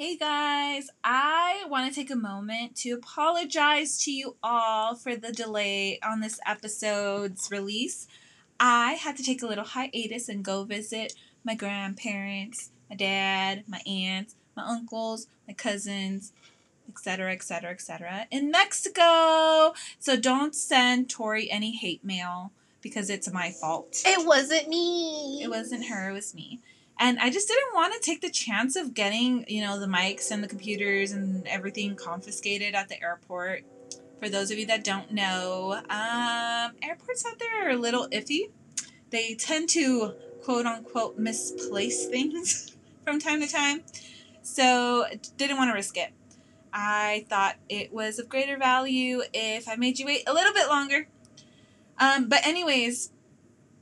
Hey guys, I want to take a moment to apologize to you all for the delay on this episode's release. I had to take a little hiatus and go visit my grandparents, my dad, my aunts, my uncles, my cousins, etc., etc., etc. in Mexico. So don't send Tori any hate mail because it's my fault. It wasn't me. It wasn't her, it was me. And I just didn't want to take the chance of getting, you know, the mics and the computers and everything confiscated at the airport. For those of you that don't know, um, airports out there are a little iffy. They tend to quote unquote misplace things from time to time. So didn't want to risk it. I thought it was of greater value if I made you wait a little bit longer. Um, but anyways,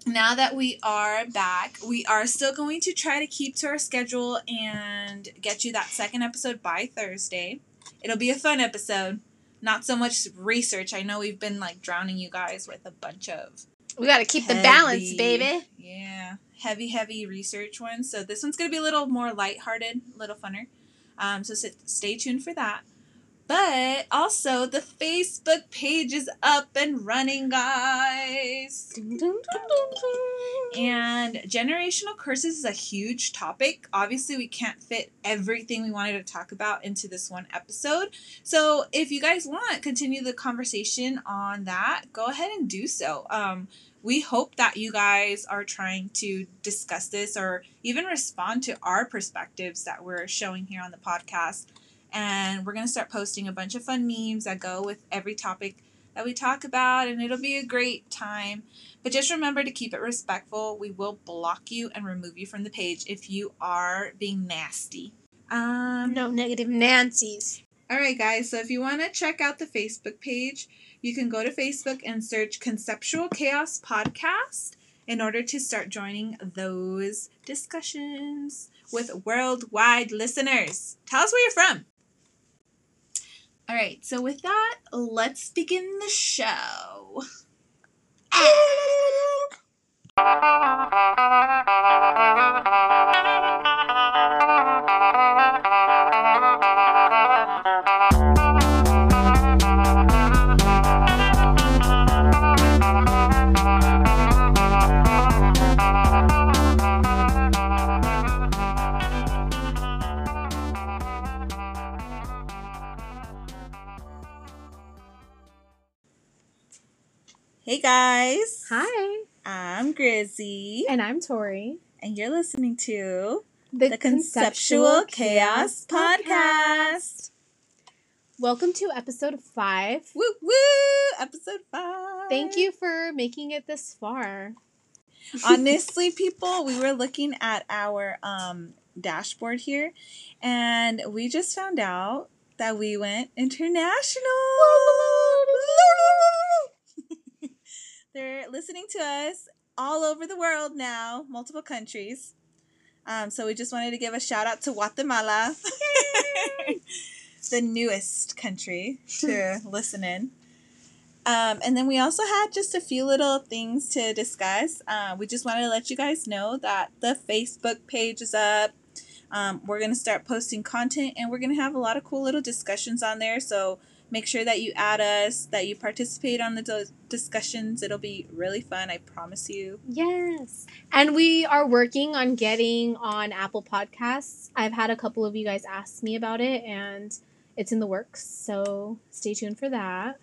now that we are back, we are still going to try to keep to our schedule and get you that second episode by Thursday. It'll be a fun episode. Not so much research. I know we've been like drowning you guys with a bunch of. We got to keep heavy, the balance, baby. Yeah. Heavy, heavy research ones. So this one's going to be a little more lighthearted, a little funner. Um, so sit, stay tuned for that. But also, the Facebook page is up and running, guys. And generational curses is a huge topic. Obviously, we can't fit everything we wanted to talk about into this one episode. So, if you guys want continue the conversation on that, go ahead and do so. Um, we hope that you guys are trying to discuss this or even respond to our perspectives that we're showing here on the podcast and we're going to start posting a bunch of fun memes that go with every topic that we talk about and it'll be a great time. But just remember to keep it respectful. We will block you and remove you from the page if you are being nasty. Um no negative nancys. all right guys so if you want to check out the facebook page you can go to facebook and search conceptual chaos podcast in order to start joining those discussions with worldwide listeners. Tell us where you're from all right, so with that, let's begin the show. And I'm Tori. And you're listening to the, the Conceptual, Conceptual Chaos, Chaos Podcast. Welcome to episode five. Woo woo! Episode five. Thank you for making it this far. Honestly, people, we were looking at our um, dashboard here and we just found out that we went international. They're listening to us all over the world now, multiple countries. Um, so we just wanted to give a shout out to Guatemala, the newest country to listen in. Um, and then we also had just a few little things to discuss. Uh, we just wanted to let you guys know that the Facebook page is up. Um, we're going to start posting content and we're going to have a lot of cool little discussions on there. So Make sure that you add us, that you participate on the discussions. It'll be really fun, I promise you. Yes. And we are working on getting on Apple Podcasts. I've had a couple of you guys ask me about it, and it's in the works. So stay tuned for that.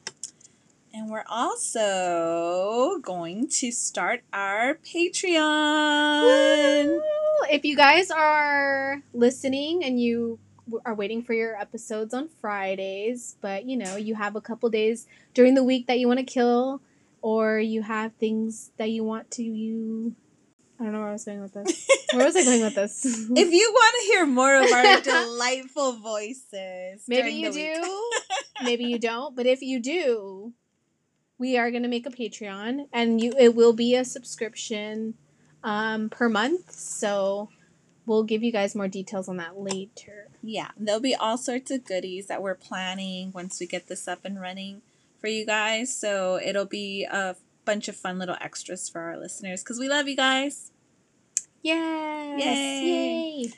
And we're also going to start our Patreon. Woo! If you guys are listening and you are waiting for your episodes on Fridays, but you know, you have a couple days during the week that you want to kill, or you have things that you want to you. I don't know where I was going with this. Where was I going with this? if you want to hear more of our delightful voices, maybe you do, maybe you don't, but if you do, we are going to make a Patreon, and you it will be a subscription um, per month. So we'll give you guys more details on that later. Yeah, there'll be all sorts of goodies that we're planning once we get this up and running for you guys. So it'll be a bunch of fun little extras for our listeners because we love you guys. Yes. Yay. Yay.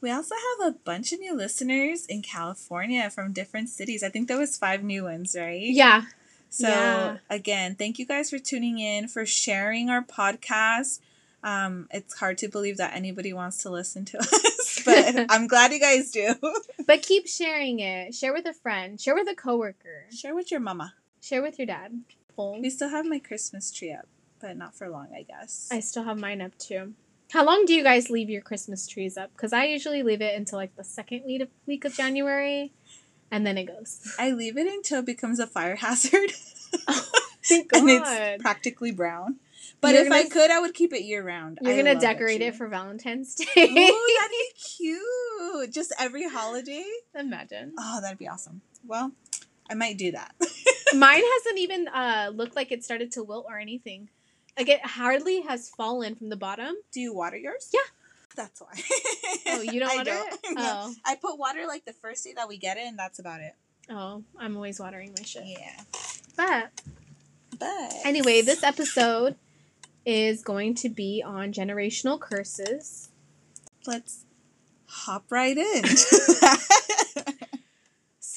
We also have a bunch of new listeners in California from different cities. I think there was five new ones, right? Yeah. So Yeah. again, thank you guys for tuning in, for sharing our podcast. Um, it's hard to believe that anybody wants to listen to us, but I'm glad you guys do. But keep sharing it. Share with a friend. Share with a coworker. Share with your mama. Share with your dad. We still have my Christmas tree up, but not for long, I guess. I still have mine up too. How long do you guys leave your Christmas trees up? Because I usually leave it until like the second week of, week of January, and then it goes. I leave it until it becomes a fire hazard. Thank God. and it's practically brown. But You're if I could, I would keep it year round. You're I gonna decorate it tree. for Valentine's Day. Ooh, that'd be cute. Just every holiday. Imagine. Oh, that'd be awesome. Well, I might do that. Mine hasn't even uh looked like it started to wilt or anything. Like it hardly has fallen from the bottom. do you water yours? Yeah. That's why. Oh, you don't I water it? No. Oh. I put water like the first day that we get it, and that's about it. Oh, I'm always watering my shit. Yeah. But But anyway, this episode is going to be on generational curses. let's hop right in.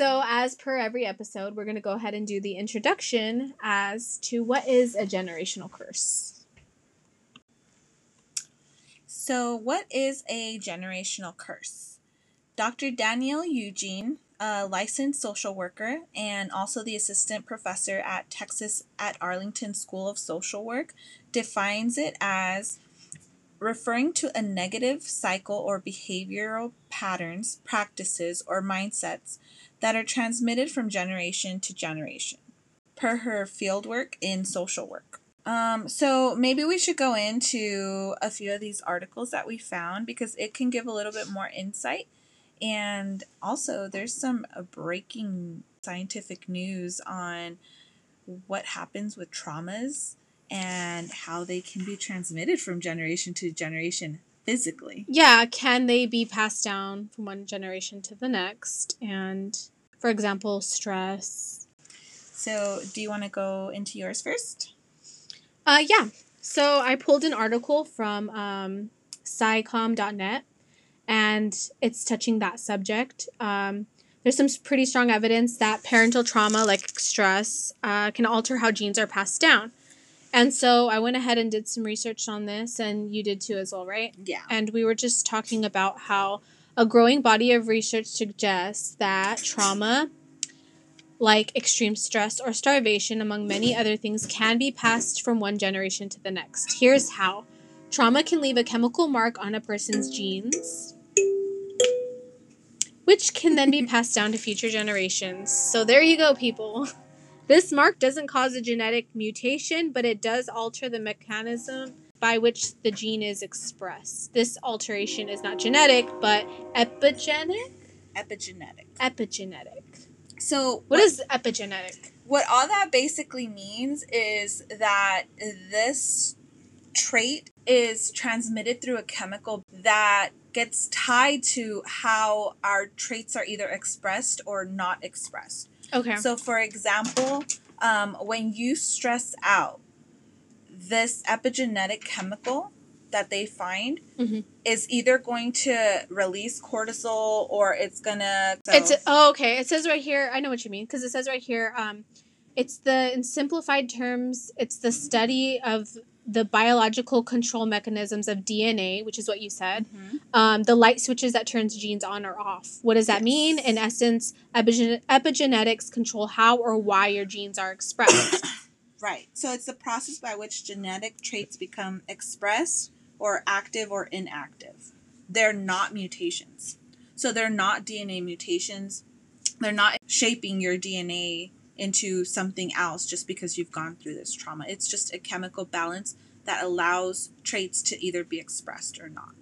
So, as per every episode, we're going to go ahead and do the introduction as to what is a generational curse. So, what is a generational curse? Dr. Danielle Eugene, a licensed social worker and also the assistant professor at Texas at Arlington School of Social Work, defines it as referring to a negative cycle or behavioral patterns, practices, or mindsets that are transmitted from generation to generation, per her fieldwork in social work. Um, so maybe we should go into a few of these articles that we found because it can give a little bit more insight. And also, there's some uh, breaking scientific news on what happens with traumas and how they can be transmitted from generation to generation physically. Yeah, can they be passed down from one generation to the next? And, for example, stress. So, do you want to go into yours first? Uh, yeah. So I pulled an article from um, SciComm.net, and it's touching that subject. Um, there's some pretty strong evidence that parental trauma, like stress, uh, can alter how genes are passed down. And so I went ahead and did some research on this, and you did too as well, right? Yeah. And we were just talking about how a growing body of research suggests that trauma, like extreme stress or starvation, among many other things, can be passed from one generation to the next. Here's how trauma can leave a chemical mark on a person's genes, which can then be passed down to future generations. So there you go, people. This mark doesn't cause a genetic mutation, but it does alter the mechanism by which the gene is expressed. This alteration is not genetic, but epigenetic? Epigenetic. Epigenetic. So, what is epigenetic? what all that basically means is that this trait is transmitted through a chemical that gets tied to how our traits are either expressed or not expressed. Okay. So, for example, um, when you stress out, this epigenetic chemical that they find Mhm. is either going to release cortisol or it's gonna. so- It's oh, okay. It says right here. I know what you mean because it says right here. Um, it's the in simplified terms. It's the study of the biological control mechanisms of DNA, which is what you said. Mhm. Um, the light switches that turns genes on or off. What does that Yes. mean? In essence, epigen- epigenetics control how or why your genes are expressed. Right. So it's the process by which genetic traits become expressed or active or inactive. They're not mutations. So they're not DNA mutations. They're not shaping your DNA into something else just because you've gone through this trauma. It's just a chemical balance that allows traits to either be expressed or not.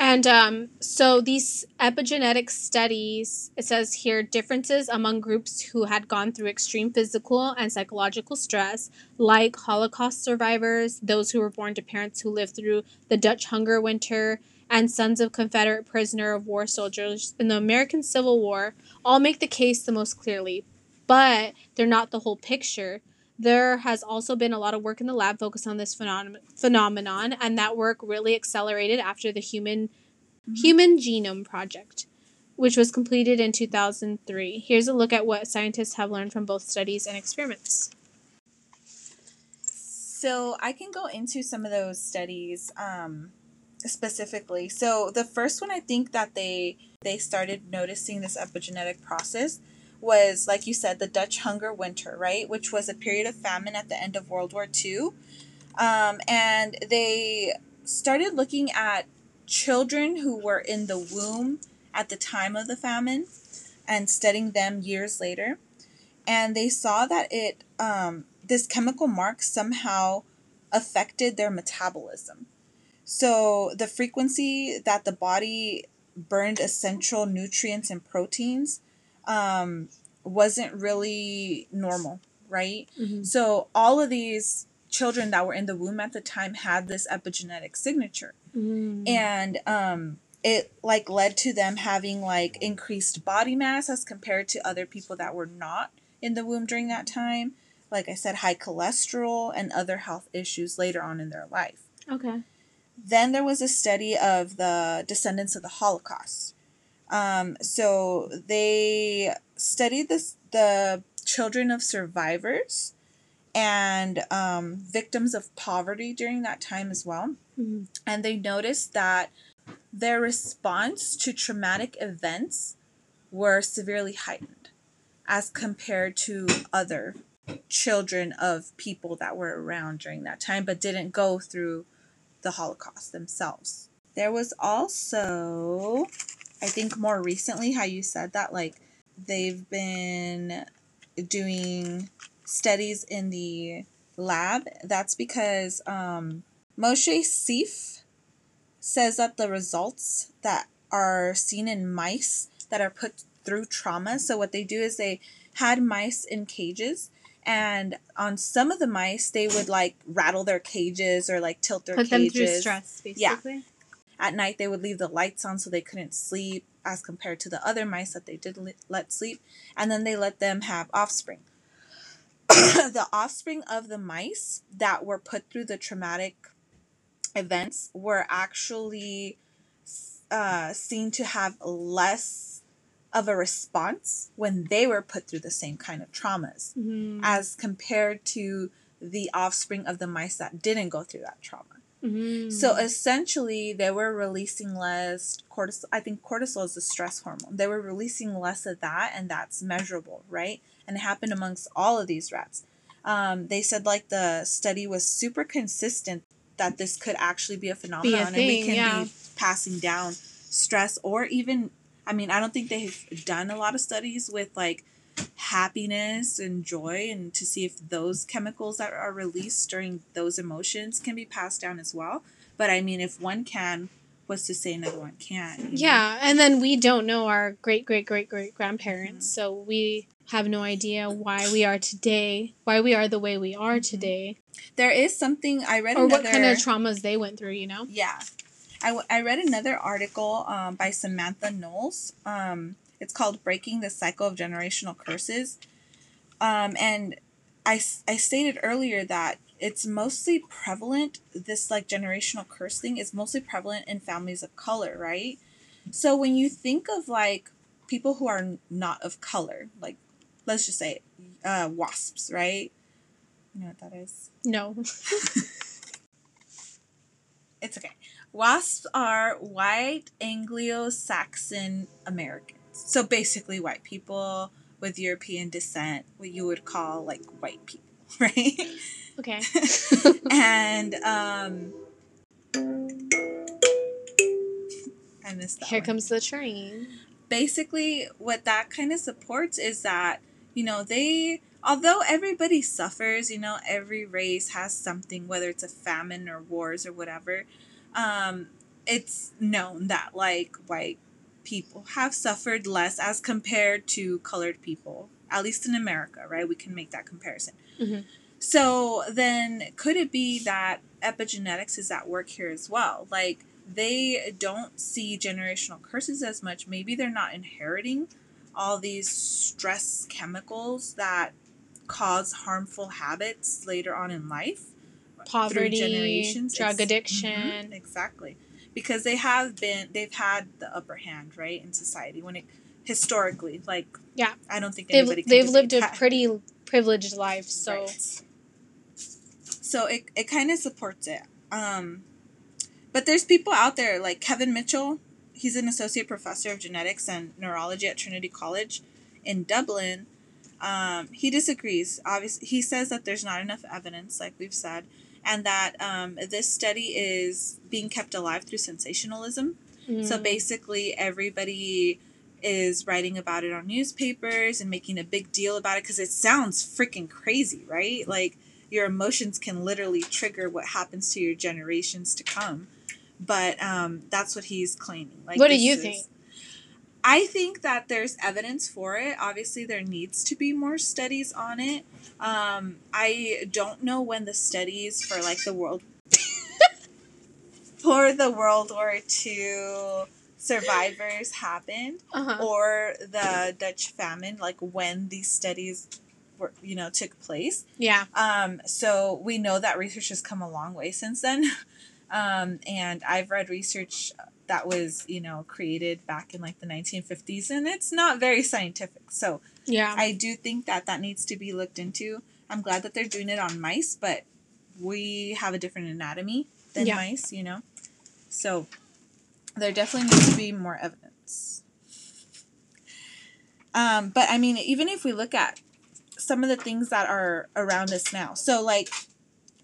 And um, so these epigenetic studies, it says here differences among groups who had gone through extreme physical and psychological stress, like Holocaust survivors, those who were born to parents who lived through the Dutch hunger winter, and sons of Confederate prisoner of war soldiers in the American Civil War, all make the case the most clearly. But they're not the whole picture. There has also been a lot of work in the lab focused on this phenom- phenomenon, and that work really accelerated after the Human Mhm. Human Genome Project, which was completed in 2003. Here's a look at what scientists have learned from both studies and experiments. So I can go into some of those studies um, specifically. So the first one, I think that they they started noticing this epigenetic process was, like you said, the Dutch hunger winter, right? Which was a period of famine at the end of World War II, um, and they started looking at children who were in the womb at the time of the famine and studying them years later. And they saw that it um, this chemical mark somehow affected their metabolism. So the frequency that the body burned essential nutrients and proteins um, wasn't really normal right Mm-hmm. so all of these children that were in the womb at the time had this epigenetic signature Mm. and um it like led to them having like increased body mass as compared to other people that were not in the womb during that time like i said high cholesterol and other health issues later on in their life okay. then there was a study of the descendants of the holocaust um, so they studied this the children of survivors and um, victims of poverty during that time as well Mhm. and they noticed that their response to traumatic events were severely heightened as compared to other children of people that were around during that time but didn't go through the Holocaust themselves. There was also, I think more recently, how you said that, like they've been doing studies in the lab. That's because um, Moshe Szyf says that the results that are seen in mice that are put through trauma. So what they do is they had mice in cages and on some of the mice they would like rattle their cages or like tilt their Put them cages. through stress, basically. Yeah. At night they would leave the lights on so they couldn't sleep as compared to the other mice that they did le- let sleep and then they let them have offspring. the offspring of the mice that were put through the traumatic events were actually uh, seen to have less of a response when they were put through the same kind of traumas Mhm. as compared to the offspring of the mice that didn't go through that trauma. So essentially, they were releasing less cortisol. I think cortisol is the stress hormone. They were releasing less of that, and that's measurable, right? And it happened amongst all of these rats. Um, they said like the study was super consistent that this could actually be a phenomenon, and we thing, can yeah. be passing down stress, or even. I mean, I don't think they've done a lot of studies with like happiness and joy and to see if those chemicals that are released during those emotions can be passed down as well. But I mean, if one can, what's to say another one can't? you know? Yeah, and then we don't know our great great great great grandparents, Mm-hmm. so we have no idea why we are today, why we are the way we are Mm-hmm. today, There is something I read or another. what kind of traumas they went through. You know. Yeah. I, w- I read another article um, by Samantha Knowles. Um, it's called Breaking the Cycle of Generational Curses. Um, and I stated earlier that it's mostly prevalent, this like generational curse thing is mostly prevalent in families of color, right? So when you think of like people who are not of color, like let's just say uh, wasps, right? You know what that is? No. It's okay. Wasps are white Anglo Saxon Americans. So basically, white people with European descent, what you would call like white people, right? Okay. and, um, I missed that. Here one. comes the train. basically what that kind of supports is that you know they although everybody suffers you know every race has something whether it's a famine or wars or whatever um it's known that like white people have suffered less as compared to colored people at least in america right we can make that comparison Mhm. so then could it be that epigenetics is at work here as well like they don't see generational curses as much. Maybe they're not inheriting all these stress chemicals that cause harmful habits later on in life. through Poverty, generations. drug Ex- addiction. Mhm, exactly. Because they have been they've had the upper hand, right, in society when it historically, like Yeah. I don't think They've anybody can they've lived a pretty privileged life, so Right. So it, it kind of supports it. Um, but there's people out there like Kevin Mitchell. He's an associate professor of genetics and neurology at Trinity College in Dublin. Um, he disagrees. Obviously, he says that there's not enough evidence, like we've said, and that um, this study is being kept alive through sensationalism. So mm, basically, everybody is writing about it on newspapers and making a big deal about it because it sounds freaking crazy, right? Like your emotions can literally trigger what happens to your generations to come. But um, that's what he's claiming. Like, What do you is- think? I think that there's evidence for it. Obviously, there needs to be more studies on it. Um, I don't know when the studies for like the world for the World War II survivors happened uh-huh. or the Dutch famine, like when these studies were, you know, took place. yeah, Um, so we know that research has come a long way since then. Um, and I've read research that was, you know, created back in like the 1950s, and it's not very scientific. So yeah, I do think that that needs to be looked into. I'm glad that they're doing it on mice, but we have a different anatomy than Yeah. mice, you know? So there definitely needs to be more evidence. Um, but I mean, even if we look at some of the things that are around us now, so like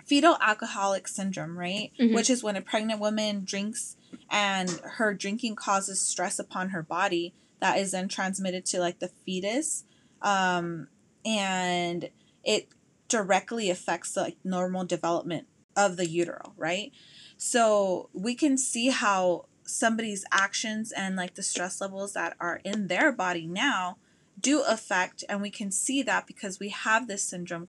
fetal alcoholic syndrome, right? Mhm. Which is when a pregnant woman drinks and her drinking causes stress upon her body that is then transmitted to like the fetus. Um, and it directly affects the like, normal development of the utero, right? So we can see how somebody's actions and like the stress levels that are in their body now do affect, and we can see that because we have this syndrome.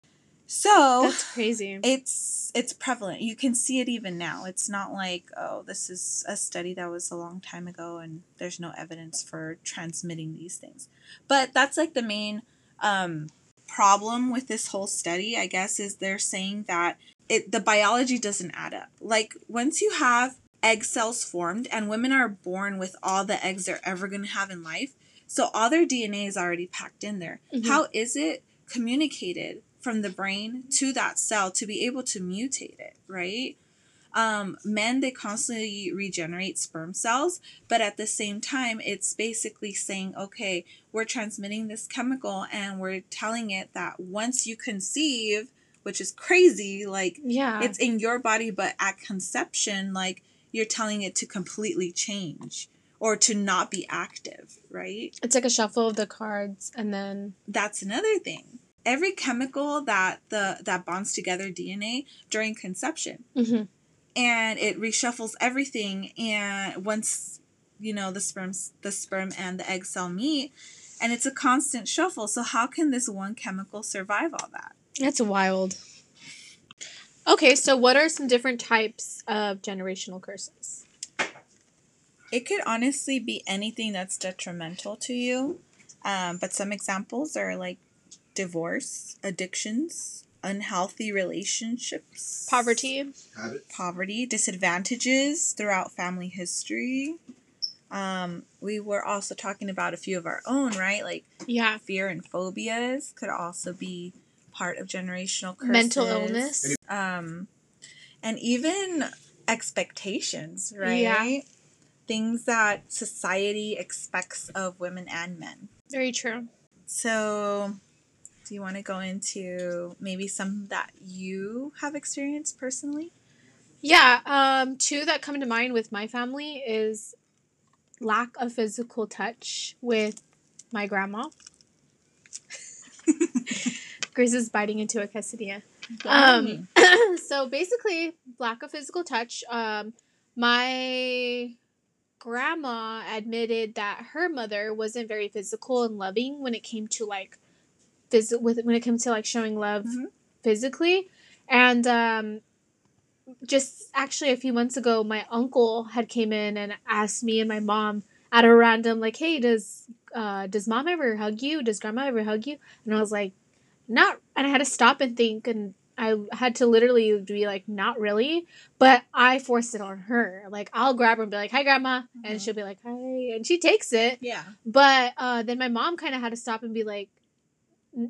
So that's crazy. it's it's prevalent. You can see it even now. It's not like oh, this is a study that was a long time ago and there's no evidence for transmitting these things. But that's like the main um, problem with this whole study, I guess, is they're saying that it the biology doesn't add up. Like once you have egg cells formed and women are born with all the eggs they're ever going to have in life, so all their DNA is already packed in there. Mhm. How is it communicated from the brain to that cell to be able to mutate it, right? Um, men, they constantly regenerate sperm cells, but at the same time, it's basically saying, okay, we're transmitting this chemical and we're telling it that once you conceive, which is crazy, like yeah, it's in your body, but at conception, like you're telling it to completely change or to not be active, right? it's like a shuffle of the cards, and then that's another thing. Every chemical that the that bonds together DNA during conception, mhm. and it reshuffles everything. And once you know the sperms, the sperm and the egg cell meet, and it's a constant shuffle. So how can this one chemical survive all that? that's wild. Okay, so what are some different types of generational curses? It could honestly be anything that's detrimental to you. Um, but some examples are like divorce, addictions, unhealthy relationships, Poverty. Habit. poverty, disadvantages throughout family history. Um, we were also talking about a few of our own, right? Like Yeah. fear and phobias could also be part of generational curses. Mental illness. Um, and even expectations, right? Yeah. Things that society expects of women and men. Very true. So, do you want to go into maybe some that you have experienced personally? Yeah, um, two that come to mind with my family is lack of physical touch with my grandma. Grizz is biting into a quesadilla. Um, so basically, lack of physical touch. Um, my grandma admitted that her mother wasn't very physical and loving when it came to like, phys- with when it comes to like showing love Mhm. physically, and um, just actually a few months ago, my uncle had came in and asked me and my mom at a random like, "Hey, does uh, does mom ever hug you? Does grandma ever hug you?" And I was like, "Not." And I had to stop and think and I had to literally be like, not really, but I forced it on her. Like I'll grab her and be like, "Hi, grandma," and Mhm. she'll be like, "Hi," and she takes it. Yeah. But uh, then my mom kind of had to stop and be like, "N-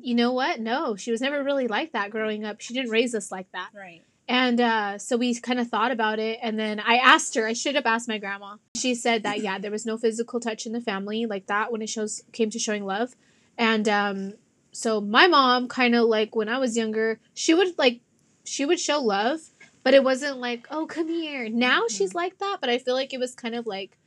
you know what? No, she was never really like that growing up. She didn't raise us like that. Right. And uh, so we kind of thought about it. And then I asked her, I should have asked my grandma. She said that, yeah, there was no physical touch in the family like that when it shows came to showing love. And um, so my mom kind of like when I was younger, she would like, she would show love, but it wasn't like, oh, come here. Now she's like that. But I feel like it was kind of like,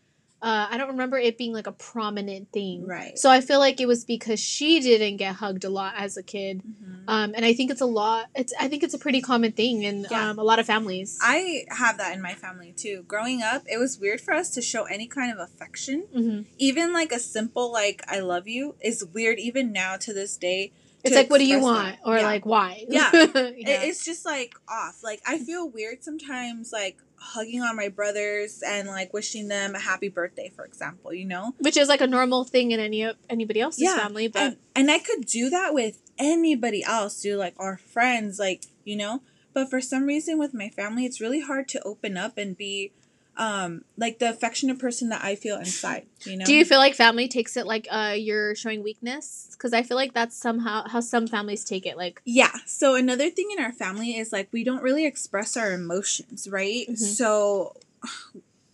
uh, I don't remember it being like a prominent thing. Right. So I feel like it was because she didn't get hugged a lot as a kid. Mhm. Um, and I think it's a lot. It's I think it's a pretty common thing in Yeah. um, a lot of families. I have that in my family too. Growing up, it was weird for us to show any kind of affection. hmm Even like a simple like "I love you" is weird even now to this day. It's like, what do you want, that. or Yeah. like why? Yeah. yeah. It's just like off. Like I feel weird sometimes, like hugging on my brothers and like wishing them a happy birthday, for example. You know, which is like a normal thing in any of anybody else's Yeah, family. But and and I could do that with anybody else, do like our friends, like you know. But for some reason, with my family, it's really hard to open up and be, um, like the affectionate person that I feel inside. You know. do you feel like family takes it like uh you're showing weakness? Because I feel like that's somehow how some families take it. Like Yeah. So another thing in our family is like we don't really express our emotions, right? Mhm. So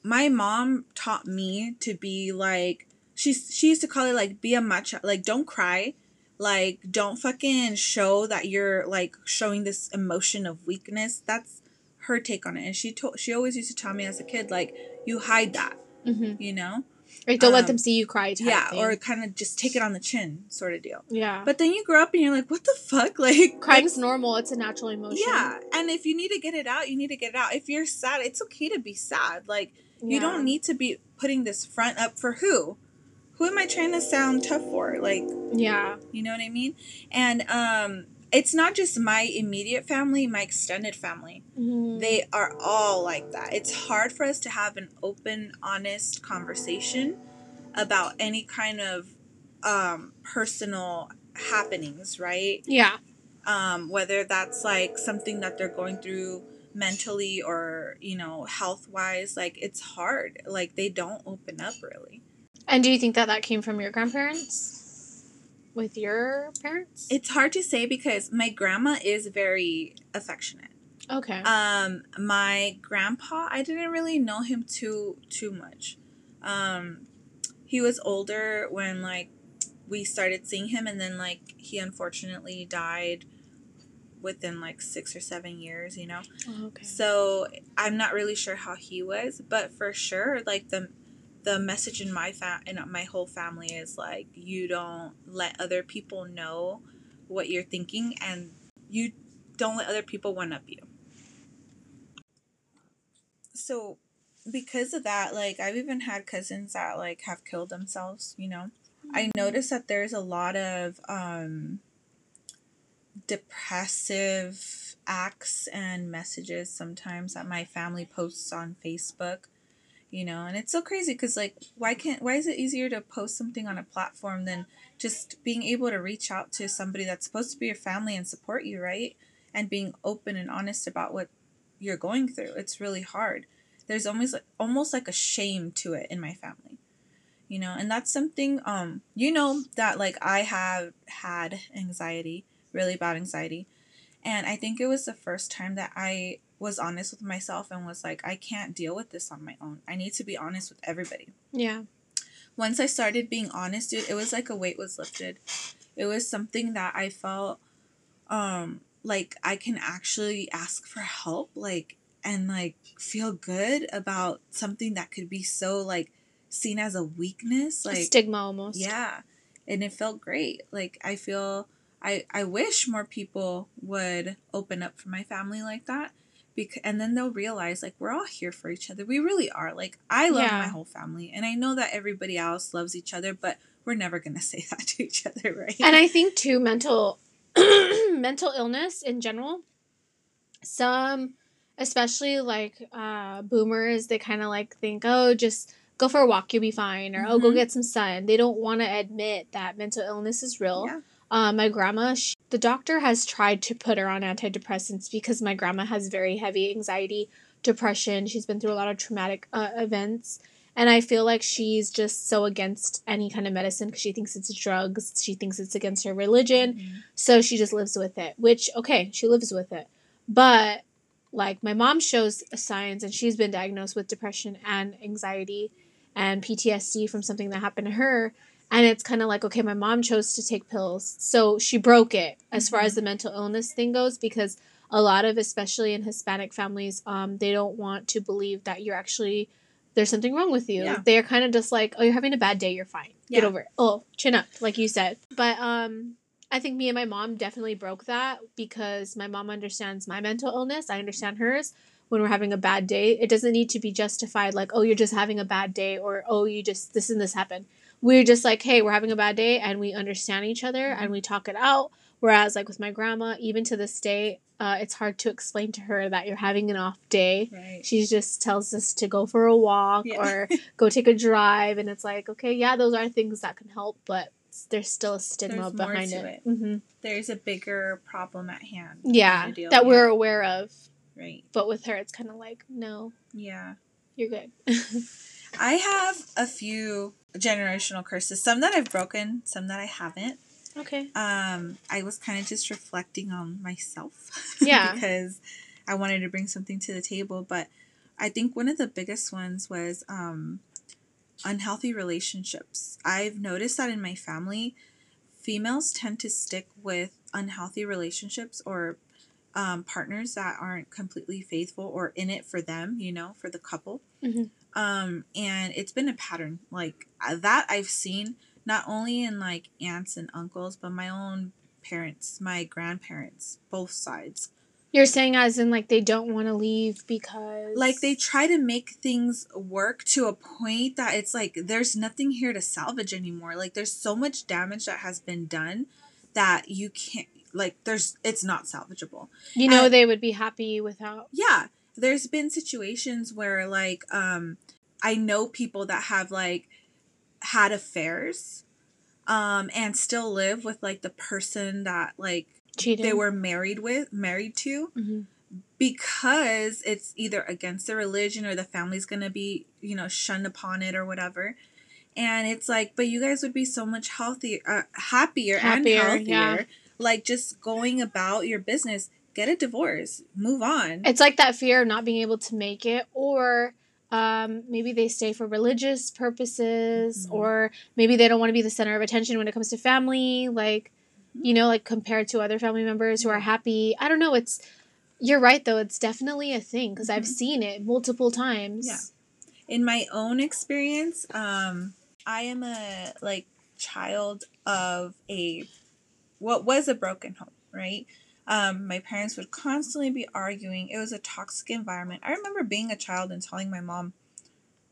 my mom taught me to be like she's she used to call it like be a macho, like don't cry, like don't fucking show that you're like showing this emotion of weakness. That's her take on it. And she told she always used to tell me as a kid like you hide that, mhm. you know? Right, don't let Um, them see you cry. Yeah, thing. or kind of just take it on the chin sort of deal. yeah. But then you grow up and you're like, what the fuck? Like Crying's normal. It's a natural emotion. Yeah, and if you need to get it out, you need to get it out. If you're sad, it's okay to be sad. Like you don't need to be putting this front up for who? Who am I trying to sound tough for? Like, Yeah. you know what I mean? And um it's not just my immediate family, my extended family. Mhm. They are all like that. It's hard for us to have an open, honest conversation about any kind of um personal happenings, right? yeah. um, whether that's like something that they're going through mentally or you know health wise like it's hard like they don't open up really And do you think that that came from your grandparents? With your parents? it's hard to say because my grandma is very affectionate okay. um my grandpa i didn't really know him too too much um he was older when like we started seeing him and then like he unfortunately died within like six or seven years you know Oh, okay. So I'm not really sure how he was, but for sure, like the the message in my fam in my whole family is like you don't let other people know what you're thinking, and you don't let other people one up you. So because of that, like I've even had cousins that like have killed themselves. You know, I noticed that there's a lot of um depressive acts and messages sometimes that my family posts on Facebook, you know, and it's so crazy because like why can't why is it easier to post something on a platform than just being able to reach out to somebody that's supposed to be your family and support you, right? And being open and honest about what you're going through. It's really hard. There's almost like almost like a shame to it in my family. You know, and that's something um you know that like I have had anxiety, really bad anxiety. And I think it was the first time that I was honest with myself and was like, I can't deal with this on my own. I need to be honest with everybody. yeah. Once I started being honest, dude, it was like a weight was lifted. It was something that I felt um like I can actually ask for help, like and like feel good about something that could be so like seen as a weakness. A Like stigma almost. yeah. And it felt great. Like I feel I I wish more people would open up for my family like that. Because, and then they'll realize like we're all here for each other. We really are. Like I love Yeah. my whole family and I know that everybody else loves each other, but we're never going to say that to each other, right? And I think too mental mental illness in general. Some especially like uh boomers, they kind of like think, "Oh, just go for a walk, you'll be fine," or "Oh, go Mhm. get some sun." They don't want to admit that mental illness is real. Yeah. Um, my grandma, she, the doctor has tried to put her on antidepressants because my grandma has very heavy anxiety, depression. She's been through a lot of traumatic uh, events. And I feel like she's just so against any kind of medicine because she thinks it's drugs. She thinks it's against her religion. Mhm. So she just lives with it, which, okay, she lives with it. But like my mom shows signs and she's been diagnosed with depression and anxiety and PTSD from something that happened to her. And it's kind of like, okay, my mom chose to take pills. So she broke it as far Mhm. as the mental illness thing goes because a lot of, especially in Hispanic families, um, they don't want to believe that you're actually, there's something wrong with you. Yeah. They're kind of just like, oh, you're having a bad day, you're fine. Get over it. Oh, chin up, like you said. But um, I think me and my mom definitely broke that because my mom understands my mental illness. I understand hers. When we're having a bad day, it doesn't need to be justified like, oh, you're just having a bad day or oh, you just this and this happened. We're just like, hey, we're having a bad day and we understand each other and we talk it out. Whereas, like with my grandma, even to this day, uh, it's hard to explain to her that you're having an off day. Right. She just tells us to go for a walk Yeah. or go take a drive. And it's like, okay, yeah, those are things that can help, but there's still a stigma There's behind it. it. hmm There's a bigger problem at hand. Yeah, that with. we're aware of. Right. But with her, it's kind of like, no, Yeah. you're good. I have a few generational curses. Some that I've broken, some that I haven't. okay. Um, I was kind of just reflecting on myself. Yeah. because I wanted to bring something to the table, but I think one of the biggest ones was um, unhealthy relationships. I've noticed that in my family, females tend to stick with unhealthy relationships or um, partners that aren't completely faithful or in it for them, you know, for the couple. Mhm. Um, and it's been a pattern like uh, that I've seen not only in like aunts and uncles, but my own parents, my grandparents, both sides. You're saying as in like they don't want to leave because Like they try to make things work to a point that it's like there's nothing here to salvage anymore. Like there's so much damage that has been done that you can't like there's it's not salvageable. you know uh, they would be happy without. Yeah, there's been situations where like um I know people that have like had affairs um and still live with like the person that like Cheating. they were married with married to hmm because it's either against the religion or the family's gonna be you know shunned upon it or whatever. And it's like but you guys would be so much healthier uh, happier, Happier, and yeah. healthier like just going about your business. Get a divorce. Move on. It's like that fear of not being able to make it, or um, maybe they stay for religious purposes, Mhm. or maybe they don't want to be the center of attention when it comes to family, like you know, like compared to other family members who are happy. I don't know. It's you're right though. It's definitely a thing because I've Mhm. seen it multiple times. Yeah. in my own experience um i am a like child of a what was a broken home right um my parents would constantly be arguing. It was a toxic environment. I remember being a child and telling my mom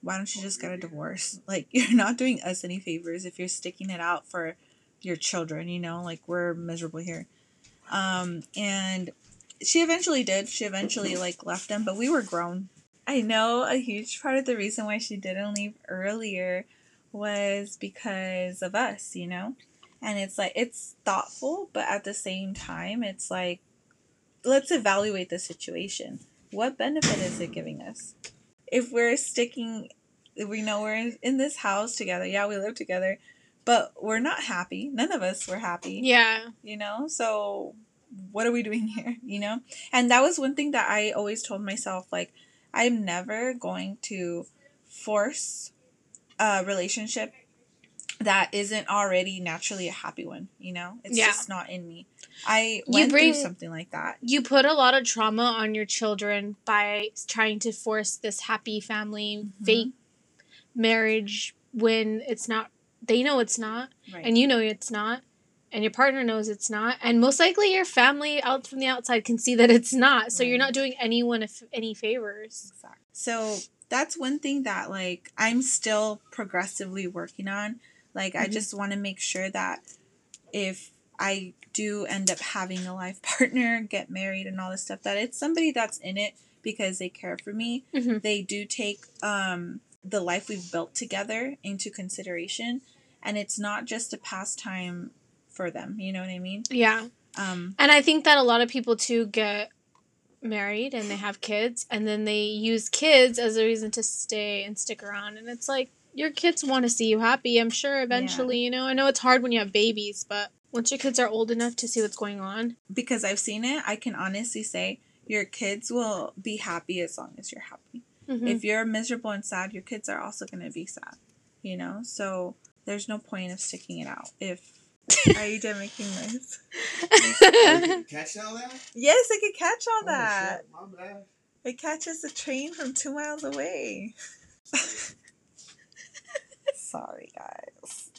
why don't you just get a divorce? Like you're not doing us any favors if you're sticking it out for your children you know? Like we're miserable here. Um and she eventually did. She eventually like left them but we were grown. I know a huge part of the reason why she didn't leave earlier was because of us, you know? And it's like, it's thoughtful, but at the same time, it's like, let's evaluate the situation. What benefit is it giving us? If we're sticking, we know we're in, in this house together, yeah, we live together, but we're not happy. None of us were happy Yeah. you know so what are we doing here you know and that was one thing that i always told myself like i'm never going to force a relationship that isn't already naturally a happy one you know it's Yeah. just not in me i You went bring- through something like that You put a lot of trauma on your children by trying to force this happy family, Mhm. fake marriage when it's not. They know it's not, right and you know it's not, and your partner knows it's not, and most likely your family out from the outside can see that it's not. So you're not doing anyone if, any favors. Exactly. So that's one thing that like I'm still progressively working on. Like I Mhm. just want to make sure that if I do end up having a life partner, get married and all this stuff that it's somebody that's in it because they care for me. Mhm. They do take um the life we've built together into consideration and it's not just a pastime for them, you know what I mean? Yeah, Um, And I think that a lot of people too get married and they have kids and then they use kids as a reason to stay and stick around and it's like your kids want to see you happy i'm sure eventually you know i know it's hard when you have babies but once your kids are old enough to see what's going on because I've seen it, I can honestly say your kids will be happy as long as you're happy. Mhm. If you're miserable and sad, your kids are also going to be sad, you know? So there's no point of sticking it out. If are you done making noise? Catch all that? Yes, I could catch all Oh, that. shit, my bad. It catches the train from two miles away. Sorry, guys.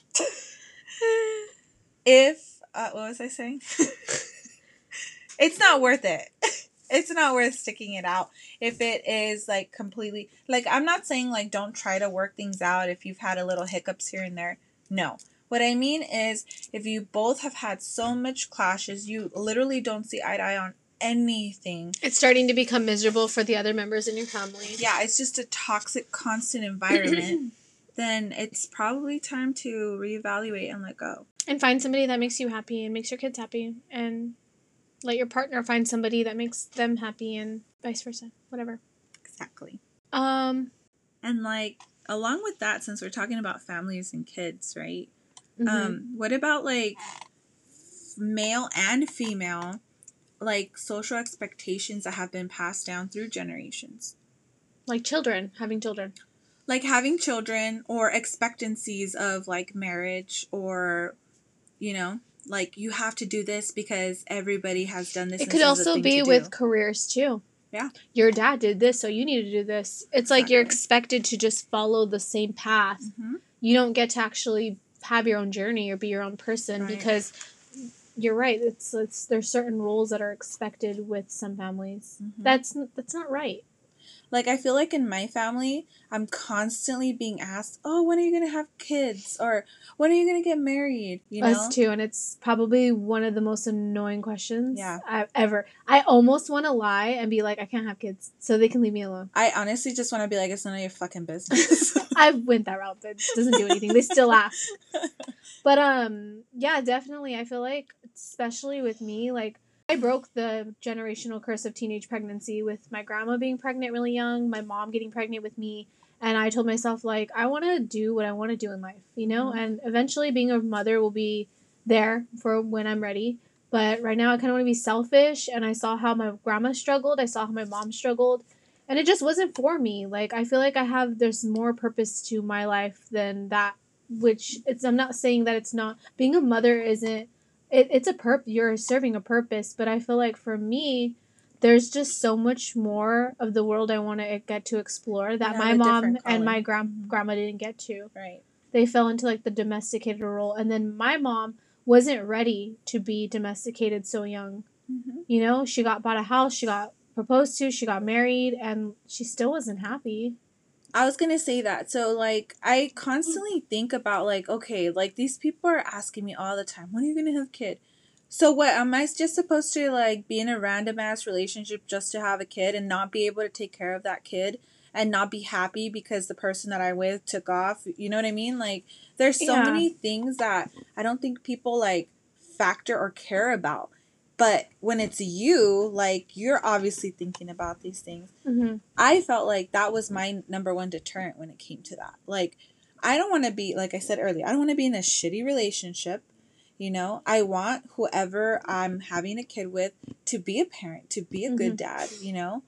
if uh, what was I saying? it's not worth it. It's not worth sticking it out if it is like completely like I'm not saying like don't try to work things out if you've had a little hiccups here and there. No. What I mean is if you both have had so much clashes, you literally don't see eye to eye on anything it's starting to become miserable for the other members in your family yeah, it's just a toxic, constant environment, then it's probably time to reevaluate and let go. and find somebody that makes you happy and makes your kids happy and let your partner find somebody that makes them happy and vice versa whatever Exactly. um And like along with that, since we're talking about families and kids, right? mhm. Um, what about like male and female, like social expectations that have been passed down through generations? like children having children Like having children or expectancies of like marriage or, you know, like you have to do this because everybody has done this. It could this is the also be with do. careers too. Yeah. Your dad did this, so you need to do this. It's like you're expected to just follow the same path. Mhm. You don't get to actually have your own journey or be your own person Right. because you're right. It's it's there's certain roles that are expected with some families. Mhm. That's that's not right. Like I feel like in my family, I'm constantly being asked, "Oh, when are you gonna have kids?" or "When are you gonna get married?" You know, Us too, and it's probably one of the most annoying questions Yeah. I've ever. I almost want to lie and be like, I can't have kids, so they can leave me alone. I honestly just want to be like, "It's none of your fucking business." I went that route, but it doesn't do anything. They still laugh. But um, yeah, definitely. I feel like, especially with me, like I broke the generational curse of teenage pregnancy with my grandma being pregnant really young, my mom getting pregnant with me, and I told myself like I want to do what I want to do in life, you know, Mhm. and eventually being a mother will be there for when I'm ready. But right now, I kind of want to be selfish, and I saw how my grandma struggled. I saw how my mom struggled, and it just wasn't for me. Like I feel like I have there's more purpose to my life than that. Which it's I'm not saying that it's not being a mother isn't it, it's a perp you're serving a purpose but i feel like for me there's just so much more of the world i want to get to explore that my mom and my grand Mhm. grandma didn't get to right. they fell into like the domesticated role and then my mom wasn't ready to be domesticated so young Mm-hmm. you know she got bought a house she got proposed to she got married and she still wasn't happy I was gonna say that. So like I constantly think about like, okay, like these people are asking me all the time, when are you gonna have a kid? So what am I just supposed to like be in a random ass relationship just to have a kid and not be able to take care of that kid and not be happy because the person that I'm with took off? You know what I mean? Like there's so Yeah. many things that I don't think people like factor or care about. But when it's you, like you're obviously thinking about these things. mm-hmm. I felt like that was my number one deterrent when it came to that. Like, I don't want to be, like I said earlier, I don't want to be in a shitty relationship. You know, I want whoever I'm having a kid with to be a parent, to be a good dad, you know?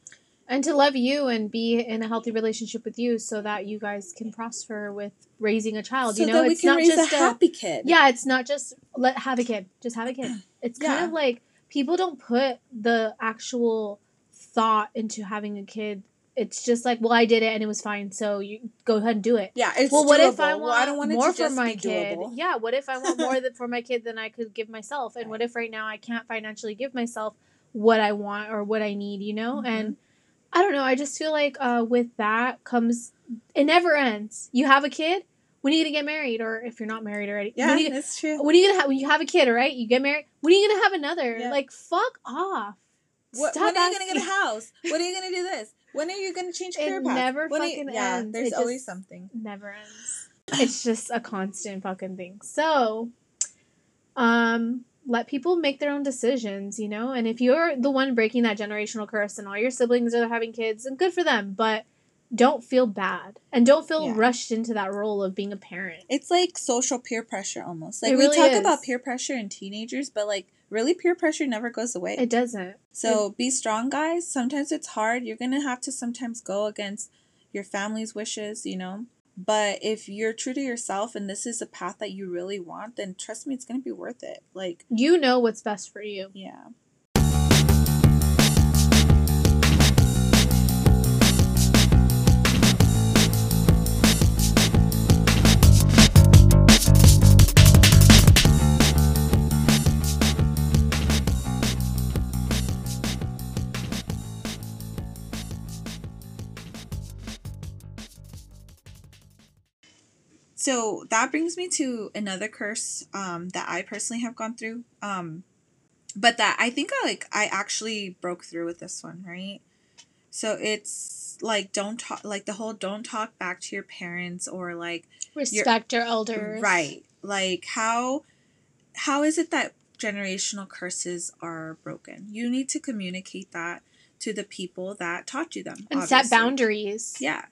and to love you and be in a healthy relationship with you so that you guys can prosper with raising a child so you know that we it's can not raise just a happy kid. yeah it's not just let have a kid just have a kid it's kind Yeah. of like people don't put the actual thought into having a kid. It's just like well i did it and it was fine so you go ahead and do it. Yeah, it's well what if i want well, I don't want more for my kid? Doable. yeah what if i want more for my kid than i could give myself? And what if right now i can't financially give myself what i want or what i need you know? Mhm. and i don't know i just feel like uh, with that comes it never ends. You have a kid when are you gonna get married or if you're not married already Yeah, when are you, that's true. when are you gonna have when you have a kid right you get married when are you gonna have another Yeah. like fuck off What, Stop when are you going to get a house? When are you going to do this? When are you going to change It career path? never When are you- fucking yeah, ends. there's It always something. never ends. It's just a constant fucking thing. So, um, let people make their own decisions, you know? And if you're the one breaking that generational curse and all your siblings are having kids, and good for them, but don't feel bad and don't feel Yeah. rushed into that role of being a parent. It's like social peer pressure almost. Like It we talk is. about peer pressure in teenagers, but like really peer pressure never goes away. It doesn't. so be strong, guys. Sometimes it's hard. You're gonna have to sometimes go against your family's wishes, you know. But if you're true to yourself and this is a path that you really want, then trust me, it's gonna be worth it. Like, You know what's best for you. yeah. So that brings me to another curse um, that I personally have gone through. Um, but that I think I like I actually broke through with this one, right? So it's like don't talk like the whole don't talk back to your parents or like Respect your elders. right like how how is it that generational curses are broken? You need to communicate that to the people that taught you them And set boundaries. Yeah.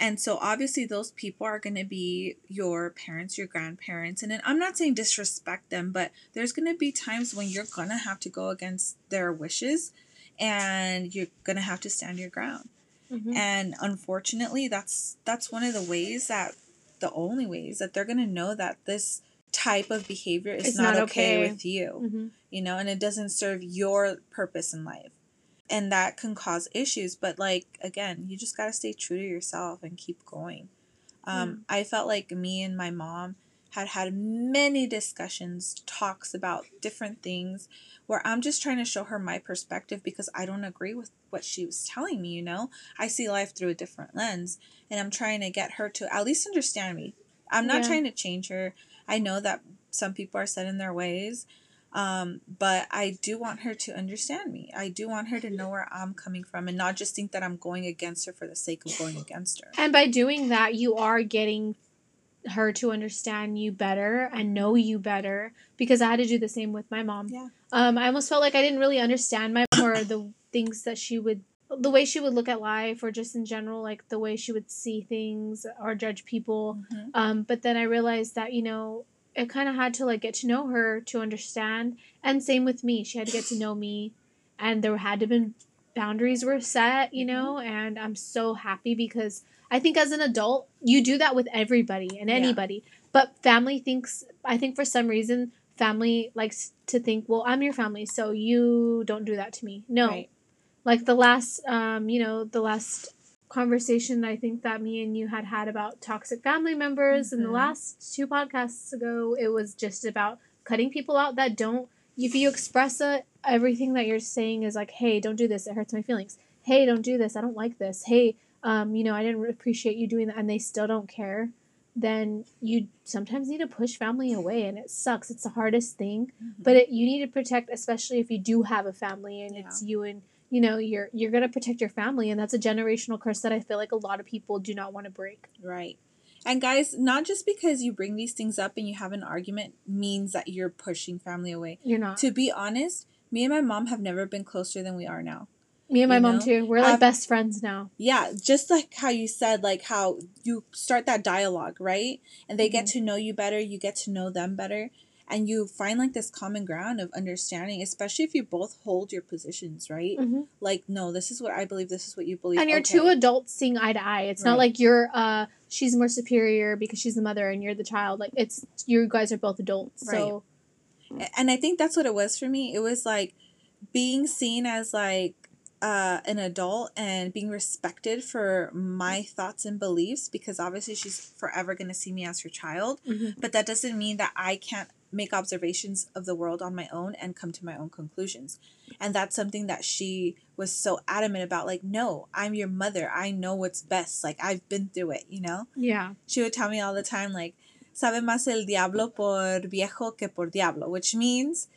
And so obviously those people are going to be your parents, your grandparents. And then I'm not saying disrespect them, but there's going to be times when you're going to have to go against their wishes and you're going to have to stand your ground. Mhm. And unfortunately, that's that's one of the ways that the only ways that they're going to know that this type of behavior is not, not okay, with you Mhm. you know, and it doesn't serve your purpose in life. And that can cause issues. But, like, again, you just got to stay true to yourself and keep going. Um, I felt like me and my mom had had many discussions, talks about different things where I'm just trying to show her my perspective because I don't agree with what she was telling me, you know? I see life through a different lens and I'm trying to get her to at least understand me. I'm not Yeah. trying to change her. I know that some people are set in their ways, um, but I do want her to understand me. I do want her to know where I'm coming from and not just think that I'm going against her for the sake of going against her. And by doing that, you are getting her to understand you better and know you better because I had to do the same with my mom. Yeah. Um, I almost felt like I didn't really understand my mom or the things that she would, the way she would look at life or just in general, like the way she would see things or judge people. Mhm. Um, but then I realized that, you know, it kind of had to like get to know her to understand. And same with me. She had to get to know me. And there had to been boundaries were set, you know, and I'm so happy because I think as an adult, you do that with everybody and Yeah. anybody. But family thinks, I think for some reason, family likes to think, well, I'm your family, so you don't do that to me. No. Right. Like the last, um, you know, the last conversation I think that me and you had had about toxic family members and the Mhm. last two podcasts ago, it was just about cutting people out that don't, if you express it, everything that you're saying is like, hey, don't do this, it hurts my feelings. Hey, don't do this, I don't like this. Hey, um, you know, I didn't appreciate you doing that, and they still don't care, then you sometimes need to push family away, and it sucks. It's the hardest thing, but it, you need to protect, especially if you do have a family and it's you and you know you're you're gonna protect your family, and that's a generational curse that I feel like a lot of people do not want to break. Right. And guys, not just because you bring these things up and you have an argument means that you're pushing family away. You're not. To be honest, me and my mom have never been closer than we are now. Me and my you mom know, too. We're like best friends now. Yeah, just like how you said, like how you start that dialogue, right? And they get mm-hmm. to know you better, you get to know them better, and you find like this common ground of understanding, especially if you both hold your positions, right? Mhm. Like, no, this is what I believe, this is what you believe. And you're okay. two adults seeing eye to eye. It's not like you're uh she's more superior because she's the mother and you're the child. Like it's you guys are both adults. So and I think that's what it was for me. It was like being seen as like uh, an adult and being respected for my thoughts and beliefs because obviously she's forever going to see me as her child. Mhm. But that doesn't mean that I can't make observations of the world on my own and come to my own conclusions. And that's something that she was so adamant about like, no, I'm your mother. I know what's best. Like, I've been through it, you know? yeah. she would tell me all the time like sabe más el diablo por viejo que por diablo which means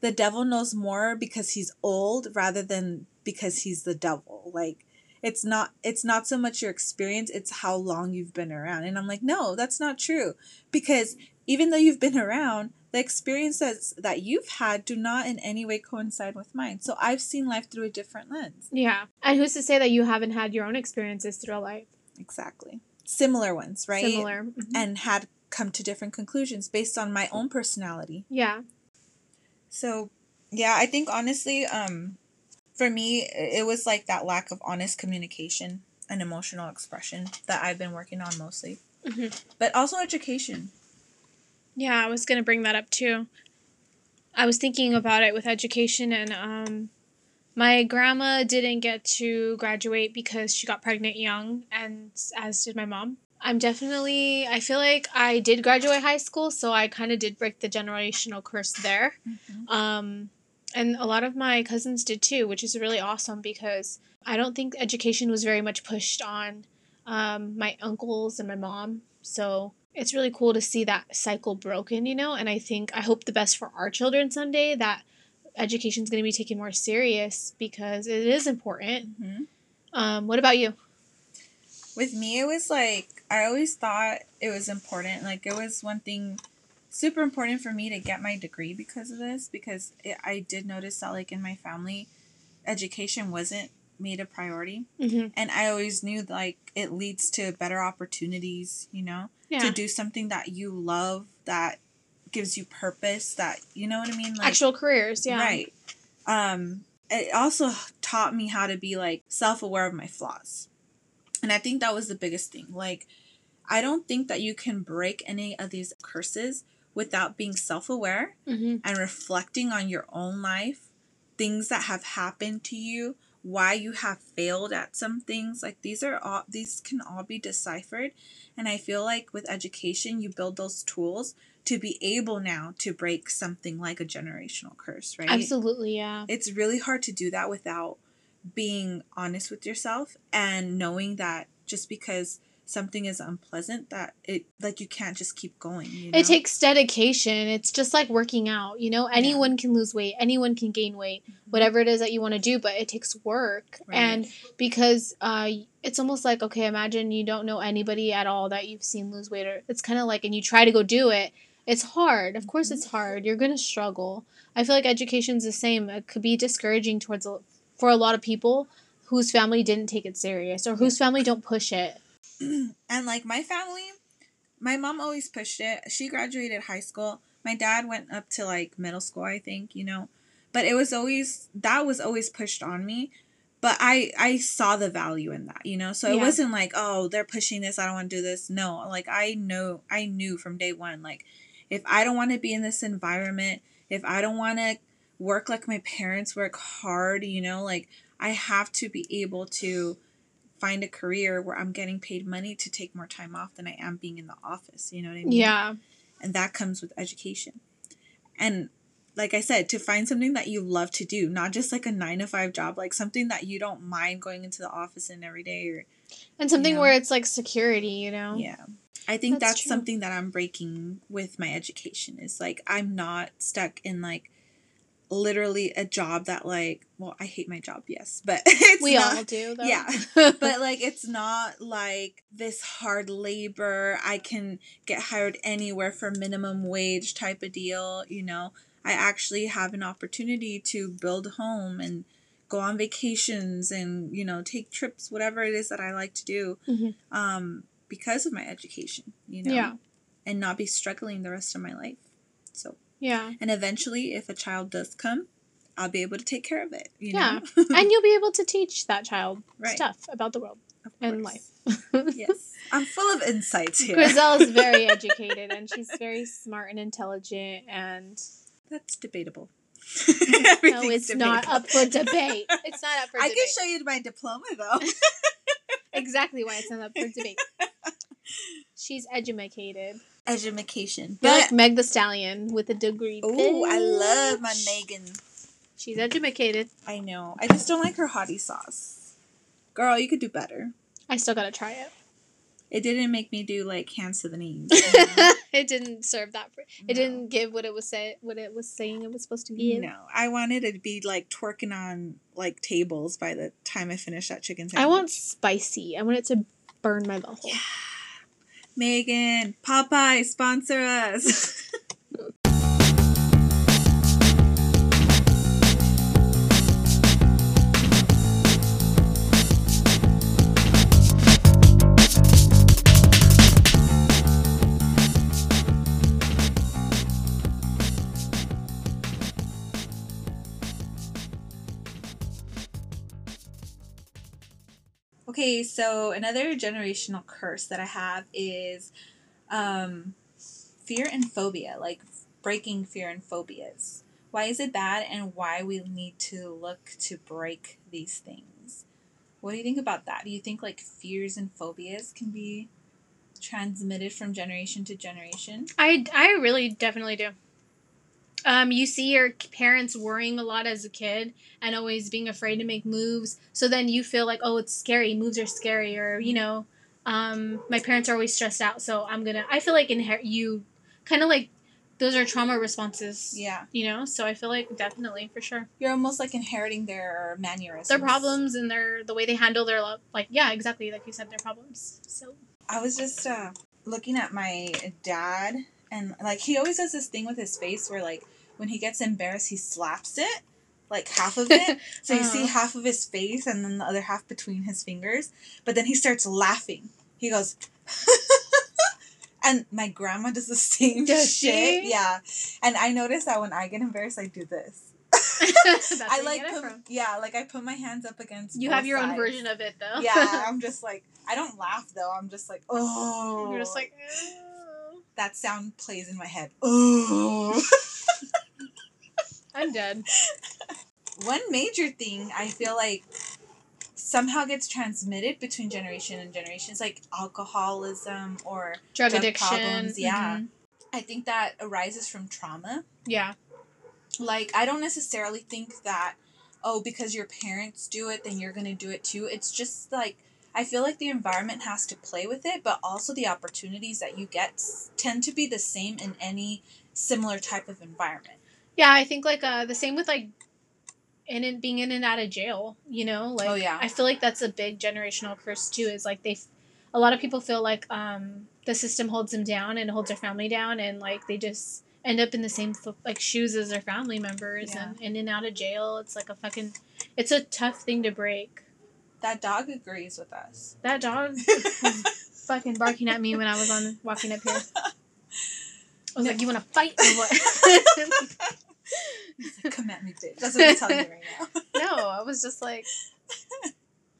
the devil knows more because he's old rather than because he's the devil like it's not it's not so much your experience it's how long you've been around and i'm like no that's not true because even though you've been around the experiences that you've had do not in any way coincide with mine. So I've seen life through a different lens. Yeah. And who's to say that you haven't had your own experiences through life? Exactly. Similar ones, right? Similar. Mhm. And had come to different conclusions based on my own personality. yeah. So, yeah, I think honestly, um, for me, it was like that lack of honest communication and emotional expression that I've been working on mostly, Mhm. but also education. Yeah, I was gonna bring that up too. I was thinking about it with education, and um, my grandma didn't get to graduate because she got pregnant young, and as did my mom. I'm definitely. I feel like I did graduate high school, so I kind of did break the generational curse there. Um, and a lot of my cousins did too, which is really awesome because I don't think education was very much pushed on um, my uncles and my mom. So it's really cool to see that cycle broken, you know. And I think I hope the best for our children someday that education is going to be taken more serious because it is important. Mhm. Um, what about you? With me, it was like I always thought it was important. Like it was one thing super important for me to get my degree because of this. Because it, I did notice that like in my family, education wasn't made a priority, Mm-hmm. and I always knew like it leads to better opportunities. You know, Yeah, to do something that you love that gives you purpose. That you know what I mean. Like, actual careers. Yeah, Right. Um, it also taught me how to be like self aware of my flaws. And I think that was the biggest thing. Like, I don't think that you can break any of these curses without being self aware Mm-hmm. and reflecting on your own life, things that have happened to you, why you have failed at some things. Like, these are all, these can all be deciphered. And I feel like with education, you build those tools to be able now to break something like a generational curse, right? Absolutely. Yeah. it's really hard to do that without being honest with yourself and knowing that just because something is unpleasant that it like you can't just keep going you know? It takes dedication. It's just like working out. You know, anyone can lose weight, anyone can gain weight, whatever it is that you want to do, but it takes work. Right. And because uh, it's almost like, okay, imagine you don't know anybody at all that you've seen lose weight, or it's kind of like, and you try to go do it. It's hard. Of course, it's hard. You're going to struggle. I feel like education's the same. It could be discouraging towards a, for a lot of people whose family didn't take it serious or whose family don't push it. and like my family my mom always pushed it. She graduated high school. My dad went up to like middle school i think you know. But it was always that was always pushed on me. But i i saw the value in that you know? So it Yeah. wasn't like oh they're pushing this i don't want to do this. No like i know i knew from day one like if i don't want to be in this environment if i don't want to work like my parents work hard you know like i have to be able to find a career where I'm getting paid money to take more time off than I am being in the office. You know what I mean? Yeah. And that comes with education. And like I said, to find something that you love to do, not just like a nine to five job, like something that you don't mind going into the office in every day or And something Yeah. where it's like security, you know? yeah. I think That's that's, something that I'm breaking with my education is like I'm not stuck in like literally a job that like well I hate my job yes but it's we not, all do, though. yeah. but like it's not like this hard labor i can get hired anywhere for minimum wage type of deal you know i actually have an opportunity to build a home and go on vacations and you know take trips whatever it is that i like to do Mhm. um because of my education you know Yeah. and not be struggling the rest of my life so yeah. and eventually if a child does come i'll be able to take care of it you Yeah. and you'll be able to teach that child Right. stuff about the world and life. yes i'm full of insights here Grizel is very educated and she's very smart and intelligent and That's debatable. no, it's not up for debate. It's not up for I debate. can show you my diploma though. exactly why it's not up for debate. She's educated. Education. You're But like Meg the Stallion with a degree. oh, I love my. Megan. She's educated. I know. I just don't like her hottie sauce. Girl, you could do better. I still gotta try it. It didn't make me do like hands to the knees. you know? it didn't serve that. For, it No. didn't give what it was say, what it was saying it was supposed to give. No, I wanted it to be like twerking on like tables by the time I finished that chicken sandwich. I want spicy. I want it to burn my butthole. Megan, Popeye, sponsor us. Okay, so another generational curse that I have is um, fear and phobia, like breaking fear and phobias. Why is it bad and why we need to look to break these things? What do you think about that? Do you think like fears and phobias can be transmitted from generation to generation? I, I really definitely do. Um, you see your parents worrying a lot as a kid and always being afraid to make moves. So then you feel like, oh, it's scary. Moves are scary, or you know, um, my parents are always stressed out, so I'm gonna. I feel like inherit you, kind of like those are trauma responses. Yeah. You know, so I feel like definitely for sure You're almost like inheriting their mannerisms. their problems and their the way they handle their love. Like yeah, exactly like you said, their problems. So I was just uh, looking at my dad, and like he always does this thing with his face where like when he gets embarrassed, he slaps it, like half of it. so you see Uh-huh. half of his face and then the other half between his fingers. But then he starts laughing. He goes. And my grandma does the same Does shit. she? Yeah. And I notice that when I get embarrassed, I do this. I like put, yeah, like I put my hands up against. You have your own version of it though. Yeah, I'm just like I don't laugh though. I'm just like oh. You're just like. "Oh, that sound plays in my head. Oh. I'm dead. One major thing I feel like somehow gets transmitted between generation and generations, like alcoholism or Drug, Drug addiction. problems, yeah. mhm. I think that arises from trauma. Yeah. Like I don't necessarily think that oh because your parents do it then you're gonna do it too. It's just like I feel like the environment has to play with it, but also the opportunities that you get tend to be the same in any similar type of environment. Yeah, I think like uh the same with like in and being in and out of jail, you know? Like Oh, yeah. I feel like that's a big generational curse too is like they, a lot of people feel like um the system holds them down and holds their family down and like they just end up in the same like shoes as their family members Yeah. and in and out of jail. It's like a fucking it's a tough thing to break. That dog agrees with us. That dog was fucking barking at me when I was on walking up here. I was like, "You want to fight or what?" Come at me, bitch. That's what I'm telling you right now. no, I was just like,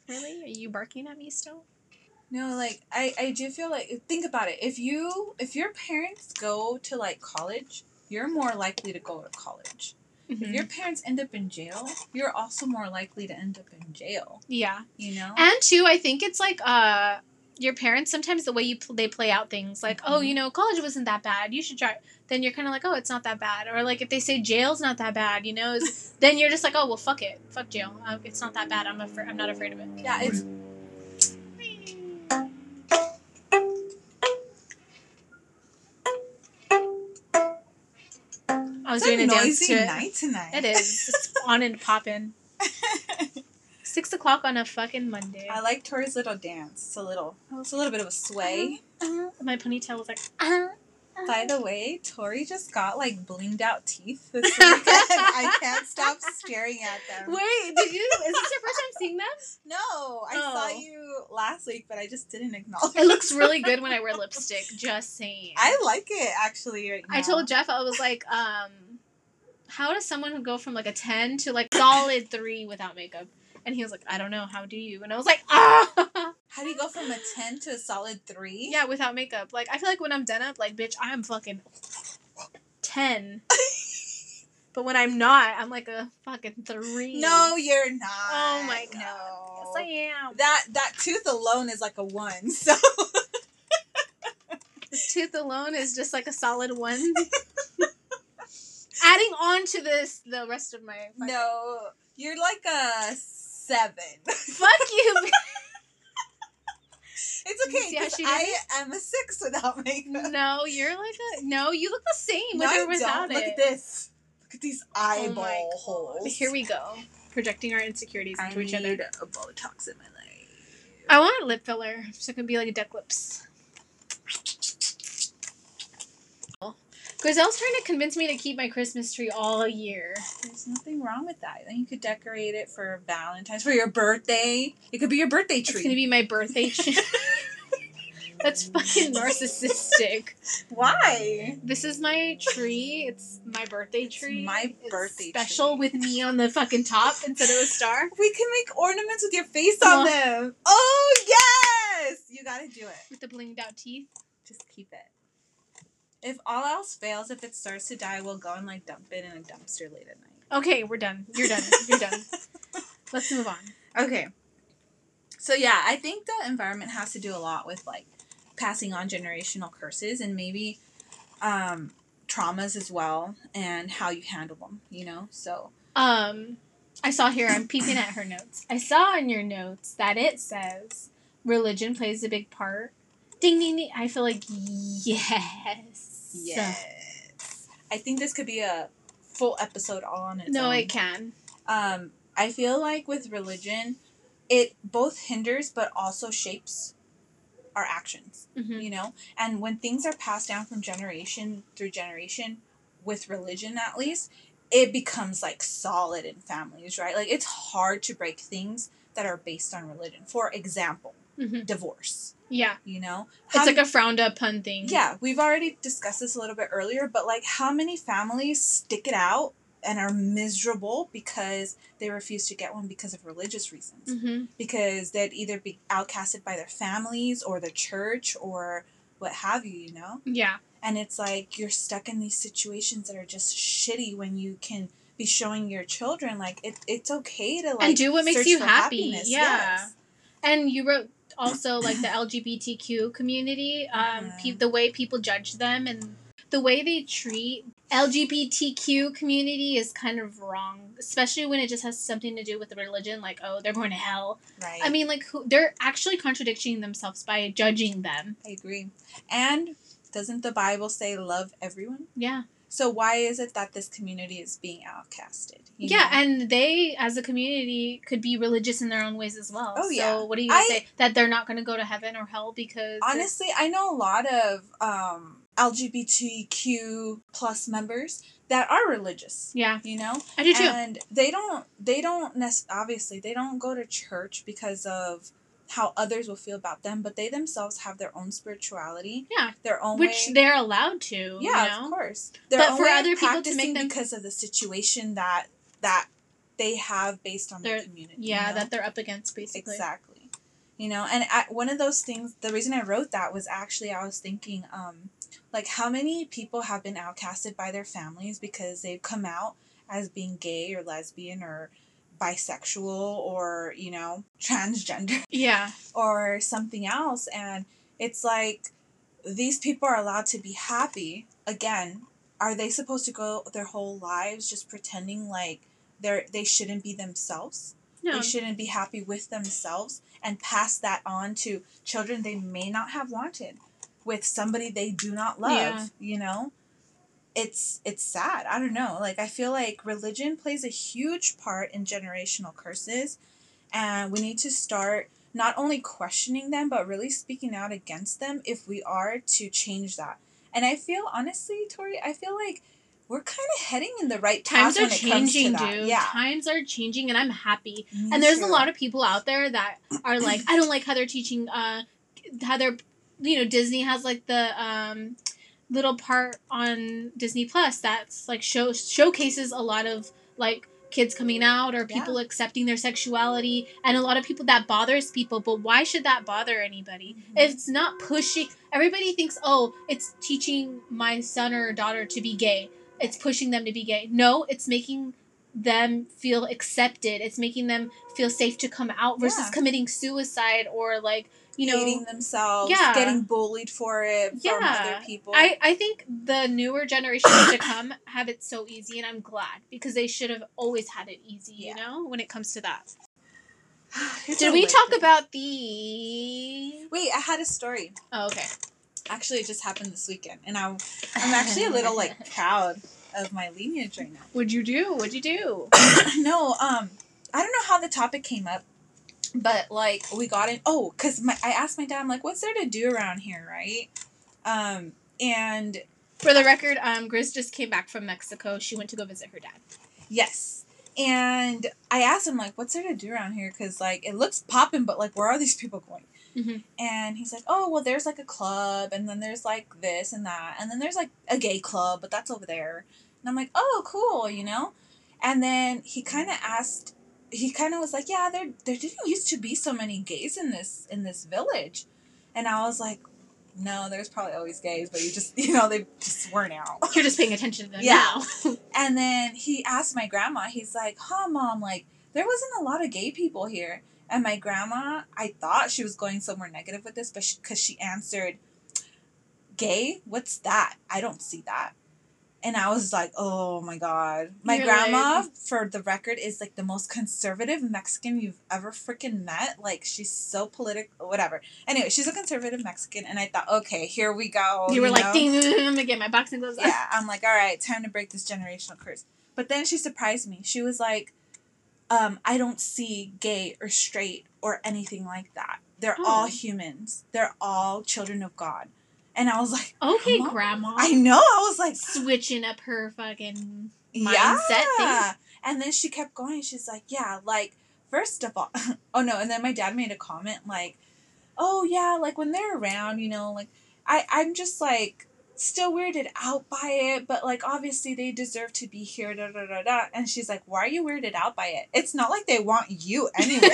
"Really? Are you barking at me still?" No, like I, I do feel like think about it. If you if your parents go to like college, you're more likely to go to college. If Mhm. your parents end up in jail, you're also more likely to end up in jail. Yeah, You know? and two, I think it's like uh, your parents sometimes the way you pl- they play out things like, "Oh, Mhm. you know, college wasn't that bad. You should try." Then you're kind of like, "Oh, it's not that bad," or like if they say jail's not that bad, you know, then you're just like, "Oh, well, fuck it, fuck jail. Uh, it's not that bad. I'm afraid. I'm not afraid of it." yeah, it's I was it's doing a dance noisy to it. night tonight. It is. It's on and popping. Six o'clock on a fucking Monday. I like Tori's little dance. It's a little it's a little bit of a sway. Uh, my ponytail was like. Uh, By the way, Tori just got like blinged out teeth this weekend. I can't stop staring at them. Wait, did you? Is this your first time seeing them? No, I saw Oh. you last week, but I just didn't acknowledge. It It looks really good when I wear lipstick. Just saying. I like it actually right now. I told Jeff I was like, um, how does someone go from like a ten to like solid three without makeup? And he was like, I don't know. How do you? And I was like, ah. How do you go from a ten to a solid three? Yeah, without makeup. Like I feel like when I'm done up, like bitch, I'm fucking ten. but when I'm not, I'm like a fucking three. No, you're not. Oh my god. No. Yes, I am. That that tooth alone is like a one. So This tooth alone is just like a solid one. Adding on to this, the rest of my fucking- no, you're like a seven. Fuck you. It's okay. I am a six without makeup. no, you're like a no. You look the same No, with I or without it. Look at this. Look at these Oh eyeball God. holes. Here we go, projecting our insecurities I into each need other. a Botox in my life. I want a lip filler, so it can be like a duck lips. Grizel's trying to convince me to keep my Christmas tree all year. There's nothing wrong with that. Then you could decorate it for Valentine's, for your birthday. It could be your birthday tree. It's gonna be my birthday tree. That's fucking narcissistic. Why? This is my tree. It's my birthday tree. my It's birthday special tree. with me on the fucking top instead of a star. We can make ornaments with your face on them. Oh yes, you gotta do it. With the blinged out teeth. Just keep it. If all else fails, if it starts to die, we'll go and like dump it in a dumpster late at night. Okay, we're done. You're done. You're done. Let's move on. Okay. So yeah, I think the environment has to do a lot with like passing on generational curses and maybe um traumas as well and how you handle them, you know? So Um, I saw here. I'm peeping at her notes. I saw in your notes that it says religion plays a big part. Ding ding ding. I feel like yes. Yes. I think this could be a full episode all on its No, own. it can. um I feel like with religion it both hinders but also shapes our actions. hmm you know and when things are passed down from generation through generation with religion at least it becomes like solid in families right like it's hard to break things that are based on religion for example hmm divorce Yeah, you know it's like a frowned upon thing. yeah we've already discussed this a little bit earlier but like how many families stick it out and are miserable because they refuse to get one because of religious reasons hmm because they'd either be outcasted by their families or the church or what have you, you know? Yeah. And it's like you're stuck in these situations that are just shitty when you can be showing your children like it, it's okay to like do what makes you happy, yeah. Yes. And you wrote also like the LGBTQ community, um, pe- Mhm. the way people judge them and the way they treat LGBTQ community is kind of wrong, especially when it just has something to do with the religion. Like, oh, they're going to hell. Right. I mean, like, who, they're actually contradicting themselves by judging them. I agree. And doesn't the Bible say love everyone? Yeah, So why is it that this community is being outcasted? Yeah, know? and they, as a community, could be religious in their own ways as well. Oh, so yeah. what are you gonna I- say that they're not going to go to heaven or hell because honestly i know a lot of um lgbtq plus members that are religious Yeah, you know I do too. and they don't they don't nec- obviously they don't go to church because of how others will feel about them but they themselves have their own spirituality Yeah. their own Which way they're allowed to. yeah you know? of course their But own for other people to make them- because of the situation that that they have based on their community Yeah, you know? that they're up against basically. Exactly. You know, and I, one of those things, the reason I wrote that was actually I was thinking, um, like how many people have been outcasted by their families because they've come out as being gay or lesbian or bisexual or you know transgender Yeah. or something else, and it's like these people are allowed to be happy again. Are they supposed to go their whole lives just pretending like they're they shouldn't be themselves? No. they shouldn't be happy with themselves and pass that on to children they may not have wanted with somebody they do not love Yeah. you know it's it's sad i don't know like i feel like religion plays a huge part in generational curses and we need to start not only questioning them but really speaking out against them if we are to change that and i feel honestly tori i feel like we're kind of heading in the right Times path are when it comes to changing, dude. yeah Times are changing, and I'm happy. Me and there's a lot of people out there that are like, I don't like how they're teaching. Uh, how they're, you know, Disney has like the um, little part on Disney Plus that's like show showcases a lot of like kids coming out or Yeah. people accepting their sexuality and a lot of people that bothers people but why should that bother anybody Mhm. it's not pushing everybody thinks oh it's teaching my son or daughter to be gay it's pushing them to be gay no it's making them feel accepted it's making them feel safe to come out versus Yeah. committing suicide or like you know hating themselves, Yeah. getting bullied for it from Yeah. other people. I, I think the newer generations to come have it so easy and i'm glad because they should have always had it easy Yeah. you know when it comes to that did we talk about the Wait, I had a story. oh okay Actually, it just happened this weekend, and I'm I'm actually a little like proud of my lineage right now. what'd you do what'd you do no, um, I don't know how the topic came up, but like we got in. Oh, cause my I asked my dad, I'm like, what's there to do around here, right? Um, and For the record, um, Grizz just came back from Mexico. She went to go visit her dad. Yes. And I asked him like, "What's there to do around here?" Because like it looks popping, but like, where are these people going? Mhm. And he's like, oh, well, there's like a club, and then there's like this and that, and then there's like a gay club, but that's over there. And I'm like, oh, cool, you know? And then he kind of asked, he kind of was like, yeah, there there didn't used to be so many gays in this in this village, and I was like, no, there's probably always gays, but you just you know they just weren't out. You're just paying attention to them Yeah. now. And then he asked my grandma, he's like, huh, mom, like, there wasn't a lot of gay people here. And my grandma, I thought she was going somewhere negative with this, but because she, answered, gay? What's that? I don't see that. And I was like, oh my God. My You're grandma, like- for the record, is like the most conservative Mexican you've ever freaking met. Like, she's so political, whatever. Anyway, she's a conservative Mexican. And I thought, okay, here we go. you were like, ding, I'm gonna get my boxing gloves yeah, I'm like, all right, time to break this generational curse. But then she surprised me. She was like, um, I don't see gay or straight or anything like that. They're Oh. all humans. They're all children of God. And I was like, Okay, grandma. I know. I was like, Switching up her fucking. yeah. mindset thing. And then she kept going. She's like, yeah, like, first of all, oh no. And then my dad made a comment like, oh yeah, like when they're around, you know, like, I, I'm just like, still weirded out by it, but like, obviously they deserve to be here, da da da da. And she's like, why are you weirded out by it? It's not like they want you anyway.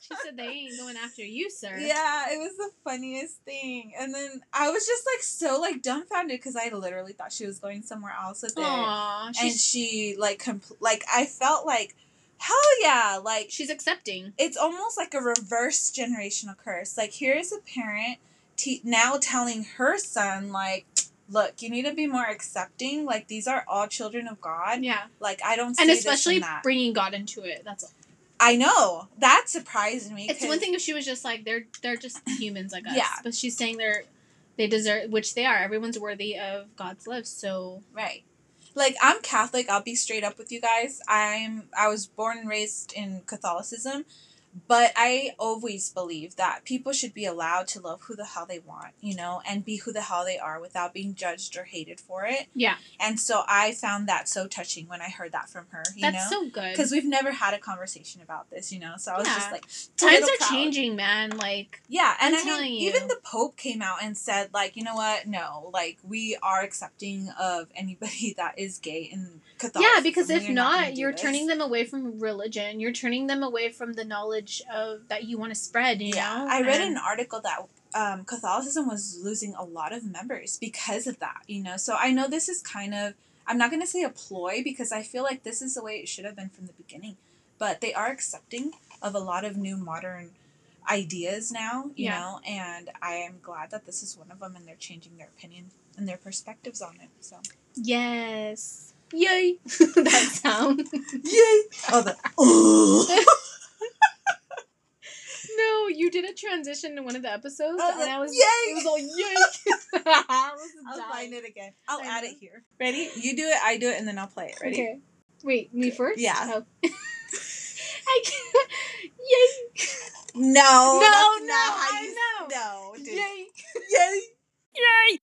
she said they ain't going after you, sir. Yeah, it was the funniest thing. And then I was just like so like dumbfounded because I literally thought she was going somewhere else with it. And she like compl- like I felt like hell yeah, like she's accepting. it's almost like a reverse generational curse. Like here's a parent te- now telling her son like look, you need to be more accepting. Like these are all children of God. Yeah, Like I don't see and especially and that. bringing God into it. That's all. I know. That surprised me. It's one thing if she was just like they're they're just humans like us. Yeah. But she's saying they're they deserve which they are. Everyone's worthy of God's love. So Right. Like I'm Catholic, I'll be straight up with you guys. I'm I was born and raised in Catholicism, but I always believe that people should be allowed to love who the hell they want, you know, and be who the hell they are without being judged or hated for it. yeah, And so I found that so touching when I heard that from her, you that's know? so good. because we've never had a conversation about this, you know. So I was Yeah. just like, Times are proud. changing, man. Like Yeah, and I'm I mean, telling even the Pope came out and said, like, you know what? No, like, we are accepting of anybody that is gay Catholicism. Yeah, because if We're not, gonna you're this. turning them away from religion. You're turning them away from the knowledge of that you want to spread. You Yeah, know, I read And- an article that um, Catholicism was losing a lot of members because of that. You know, so I know this is kind of I'm not gonna say a ploy because I feel like this is the way it should have been from the beginning, but they are accepting of a lot of new modern ideas now. You Yeah. know, and I am glad that this is one of them, and they're changing their opinion and their perspectives on it. So Yes. Yay! that sound. yay! Oh, the No, you did a transition to one of the episodes, Oh, and I was yay! It was all yay. I'll dying. find it again. I'll I add know. it here. Ready? You do it. I do it, and then I'll play it. Ready? Okay. Wait, me first? Yeah. Oh. I can't. Yay! No, No, no, I know. No, dude. Yay! Yay! Yay!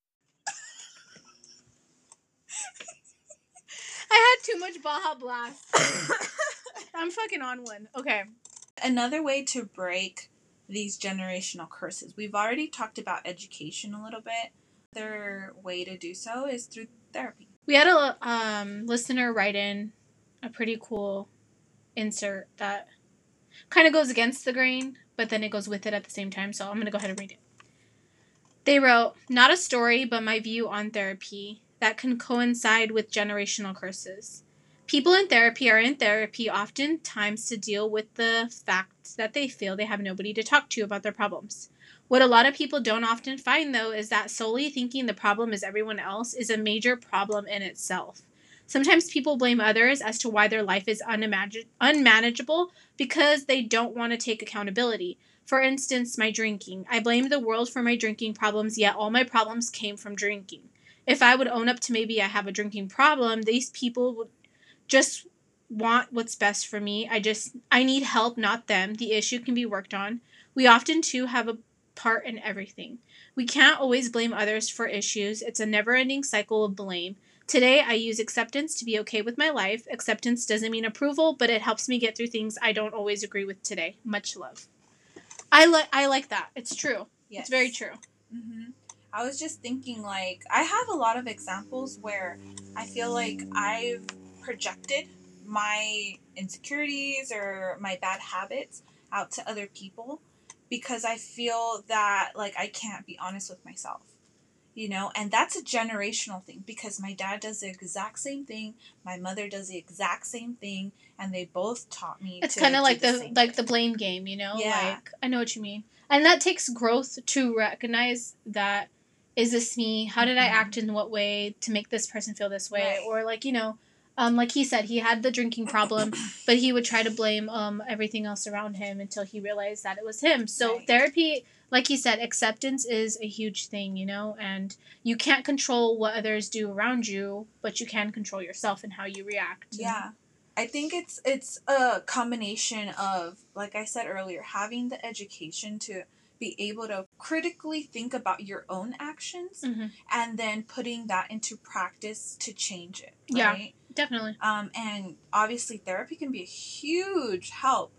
I had too much Baja Blast. I'm fucking on one. Okay. Another way to break these generational curses. We've already talked about education a little bit. Another way to do so is through therapy. We had a um, listener write in a pretty cool insert that kind of goes against the grain, but then it goes with it at the same time. So I'm going to go ahead and read it. They wrote, Not a story, but my view on therapy that can coincide with generational curses. People in therapy are in therapy oftentimes to deal with the fact that they feel they have nobody to talk to about their problems. What a lot of people don't often find, though, is that solely thinking the problem is everyone else is a major problem in itself. Sometimes people blame others as to why their life is unimagin- unmanageable because they don't want to take accountability. For instance, my drinking. I blame the world for my drinking problems, yet all my problems came from drinking. If I would own up to maybe I have a drinking problem, these people would just want what's best for me. I just I need help, not them. The issue can be worked on. We often too have a part in everything. We can't always blame others for issues. It's a never-ending cycle of blame. Today, I use acceptance to be okay with my life. Acceptance doesn't mean approval, but it helps me get through things I don't always agree with today. Much love. I like I like that. It's true. Yes. It's very true. hmm I was just thinking, like, I have a lot of examples where I feel like I've projected my insecurities or my bad habits out to other people because I feel that, like, I can't be honest with myself. You know, and that's a generational thing because my dad does the exact same thing, my mother does the exact same thing, and they both taught me. It's kind of like the same like the blame game, you know? Yeah. Like I know what you mean. And that takes growth to recognize that is this me? How did I Mhm. act in what way to make this person feel this way? Right. Or like, you know, um like he said he had the drinking problem, but he would try to blame um everything else around him until he realized that it was him. So Right. therapy like he said acceptance is a huge thing, you know, and you can't control what others do around you, but you can control yourself and how you react. Yeah. I think it's it's a combination of like I said earlier having the education to be able to critically think about your own actions Mhm. and then putting that into practice to change it Yeah. Definitely. um, and obviously therapy can be a huge help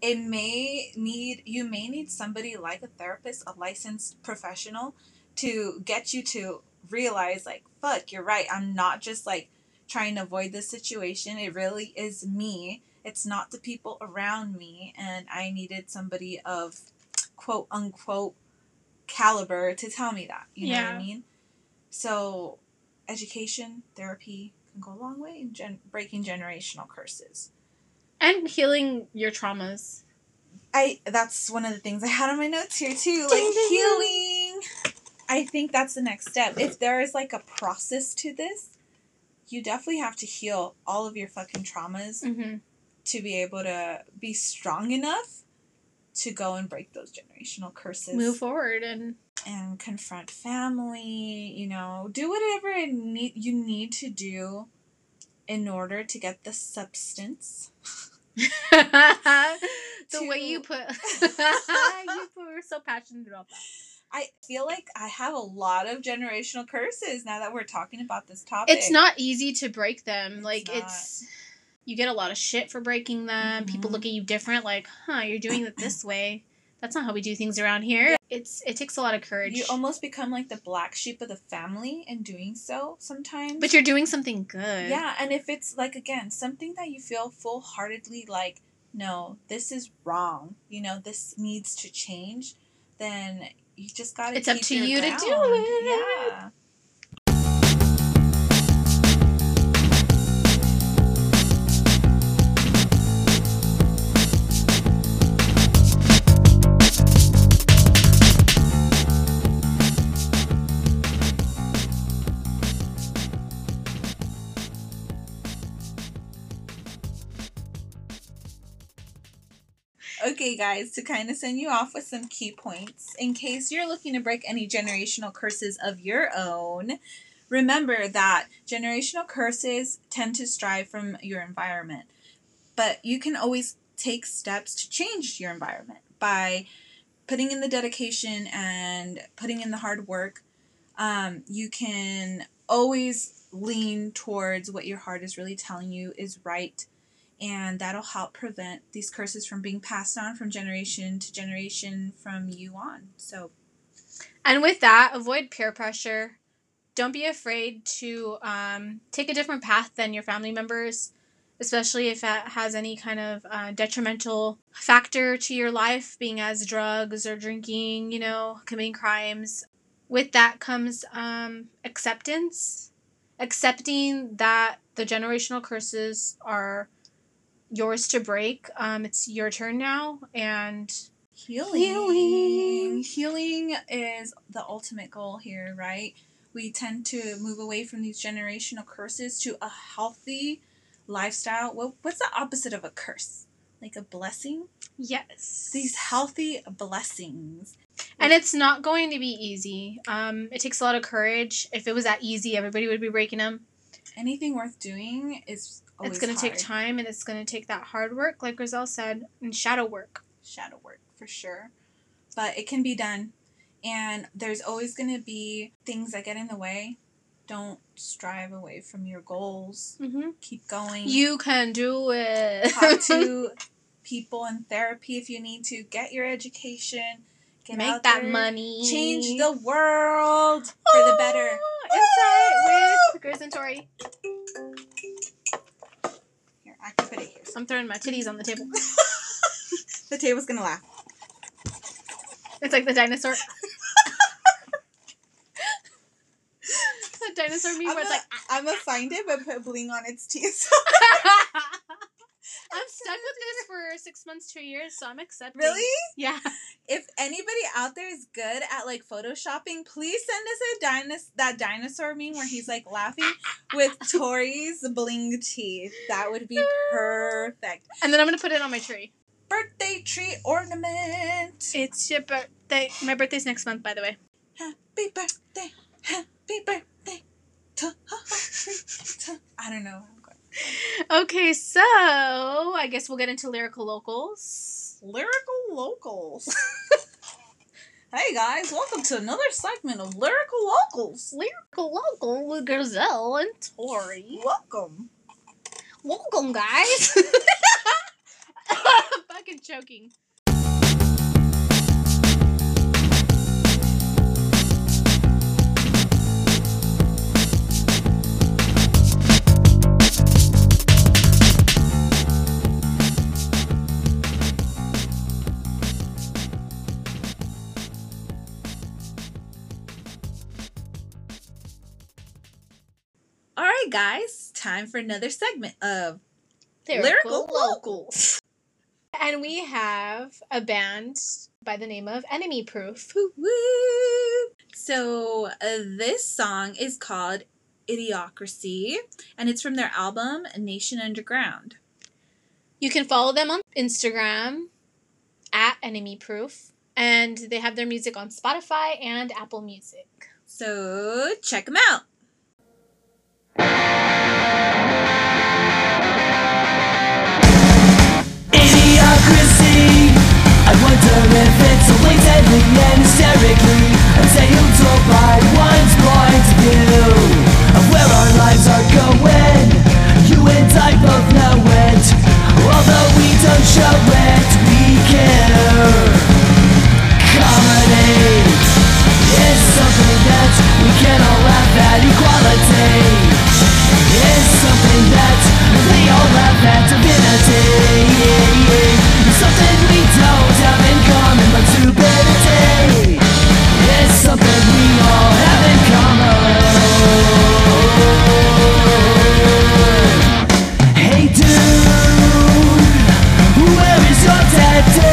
it may need you may need somebody like a therapist a licensed professional to get you to realize like fuck you're right i'm not just like trying to avoid this situation it really is me it's not the people around me and i needed somebody of quote unquote caliber to tell me that you know what i mean so education therapy can go a long way in gen- breaking generational curses And healing your traumas. I that's one of the things I had on my notes here too, like healing. I think that's the next step. If there is like a process to this, you definitely have to heal all of your fucking traumas Mm-hmm. to be able to be strong enough to go and break those generational curses Move forward and and confront family, you know, do whatever it need you need to do in order to get the substance. the way you put you were so passionate about that. I feel like I have a lot of generational curses now that we're talking about this topic. It's not easy to break them. It's like not. it's you get a lot of shit for breaking them. People Mhm. look at you different like, "Huh, you're doing it this way." That's not how we do things around here. It's it takes a lot of courage. You almost become like the black sheep of the family in doing so sometimes. but you're doing something good. Yeah, and if it's like again something that you feel full heartedly like, no, this is wrong. You know, this needs to change. Then you just gotta. It's up to you to do it. Yeah. Okay, guys, to kind of send you off with some key points in case you're looking to break any generational curses of your own. Remember that generational curses tend to strive from your environment, but you can always take steps to change your environment by putting in the dedication and putting in the hard work. Um, you can always lean towards what your heart is really telling you is right and that'll help prevent these curses from being passed on from generation to generation from you on. So, And with that, avoid peer pressure. Don't be afraid to um, take a different path than your family members, especially if it has any kind of uh, detrimental factor to your life, being as drugs or drinking, you know, committing crimes. With that comes um, acceptance, accepting that the generational curses are yours to break. Um, it's your turn now, and healing. Healing. Healing is the ultimate goal here, right? We tend to move away from these generational curses to a healthy lifestyle. What, what's the opposite of a curse? Like a blessing? yes, These healthy blessings. And it's not going to be easy. Um, it takes a lot of courage. If it was that easy, everybody would be breaking them. Anything worth doing is it's going to take time and it's going to take that hard work, like Grizel said, and shadow work. shadow work for sure. But it can be done. And there's always going to be things that get in the way. Don't strive away from your goals. Mm-hmm. Keep going. You can do it. Talk to people in therapy if you need to. Get your education. Get Make that there, money. Change the world for the better. Inside with Grizz and Tori. I can put it here. I'm throwing my titties on the table. The table's gonna laugh. It's like the dinosaur. the dinosaur meme I'm where it's gonna, like. Ah. I'm gonna find it, but put bling on its teeth. I'm stuck with this for six months, two years, so I'm accepting. really? Yeah. If anybody out there is good at like photoshopping, please send us a dinos- that dinosaur meme where he's like laughing with Tori's bling teeth. That would be perfect. And then I'm gonna put it on my tree. Birthday tree ornament. It's your birthday. My birthday's next month, by the way. Happy birthday. Happy birthday. To, to, I don't know. Okay, so I guess we'll get into lyrical locals. Lyrical locals. hey guys, welcome to another segment of Lyrical Locals. Lyrical local with Gazelle and Tori. Welcome. Welcome, guys. I'm fucking choking. Guys, time for another segment of Lyrical, Lyrical Locals. And we have a band by the name of Enemy Proof. Woo! So, uh, this song is called Idiocracy, and it's from their album Nation Underground. You can follow them on Instagram at Enemy Proof, and they have their music on Spotify and Apple Music. So, check them out. Idiocracy. I wonder if it's only deadly and hysterically Assailed by one's of view Of where our lives are going. You and I both know it Although we don't show it, we care. Comedy is something that we can all laugh at. Equality. Is something that we all laugh at. Divinity. It's Something we don't have in common But stupidity. Is something we all have in common. Hey dude, where is your tattoo?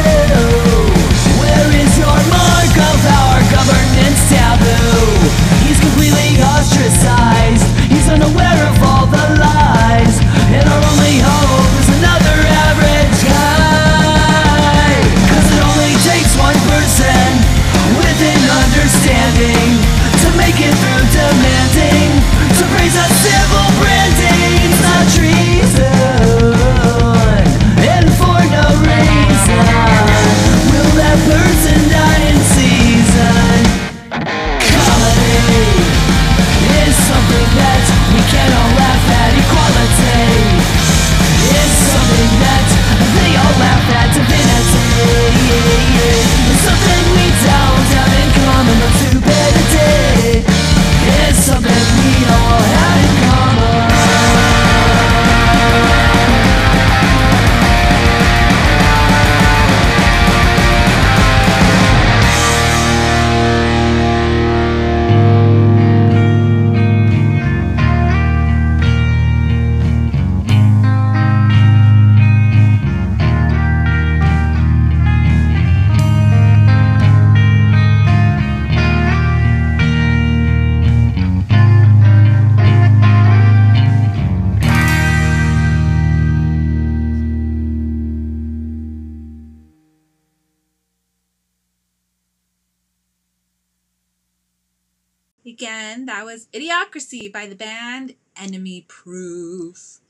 Idiocracy by the band Enemy Proof.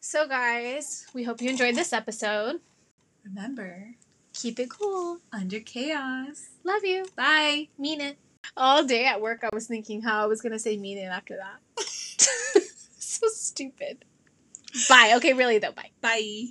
So, guys, we hope you enjoyed this episode. Remember, Keep it cool. under chaos. Love you. Bye. Mean it. All day at work, I was thinking how I was going to say mean it after that. so stupid. Bye. Okay, really though. Bye. Bye.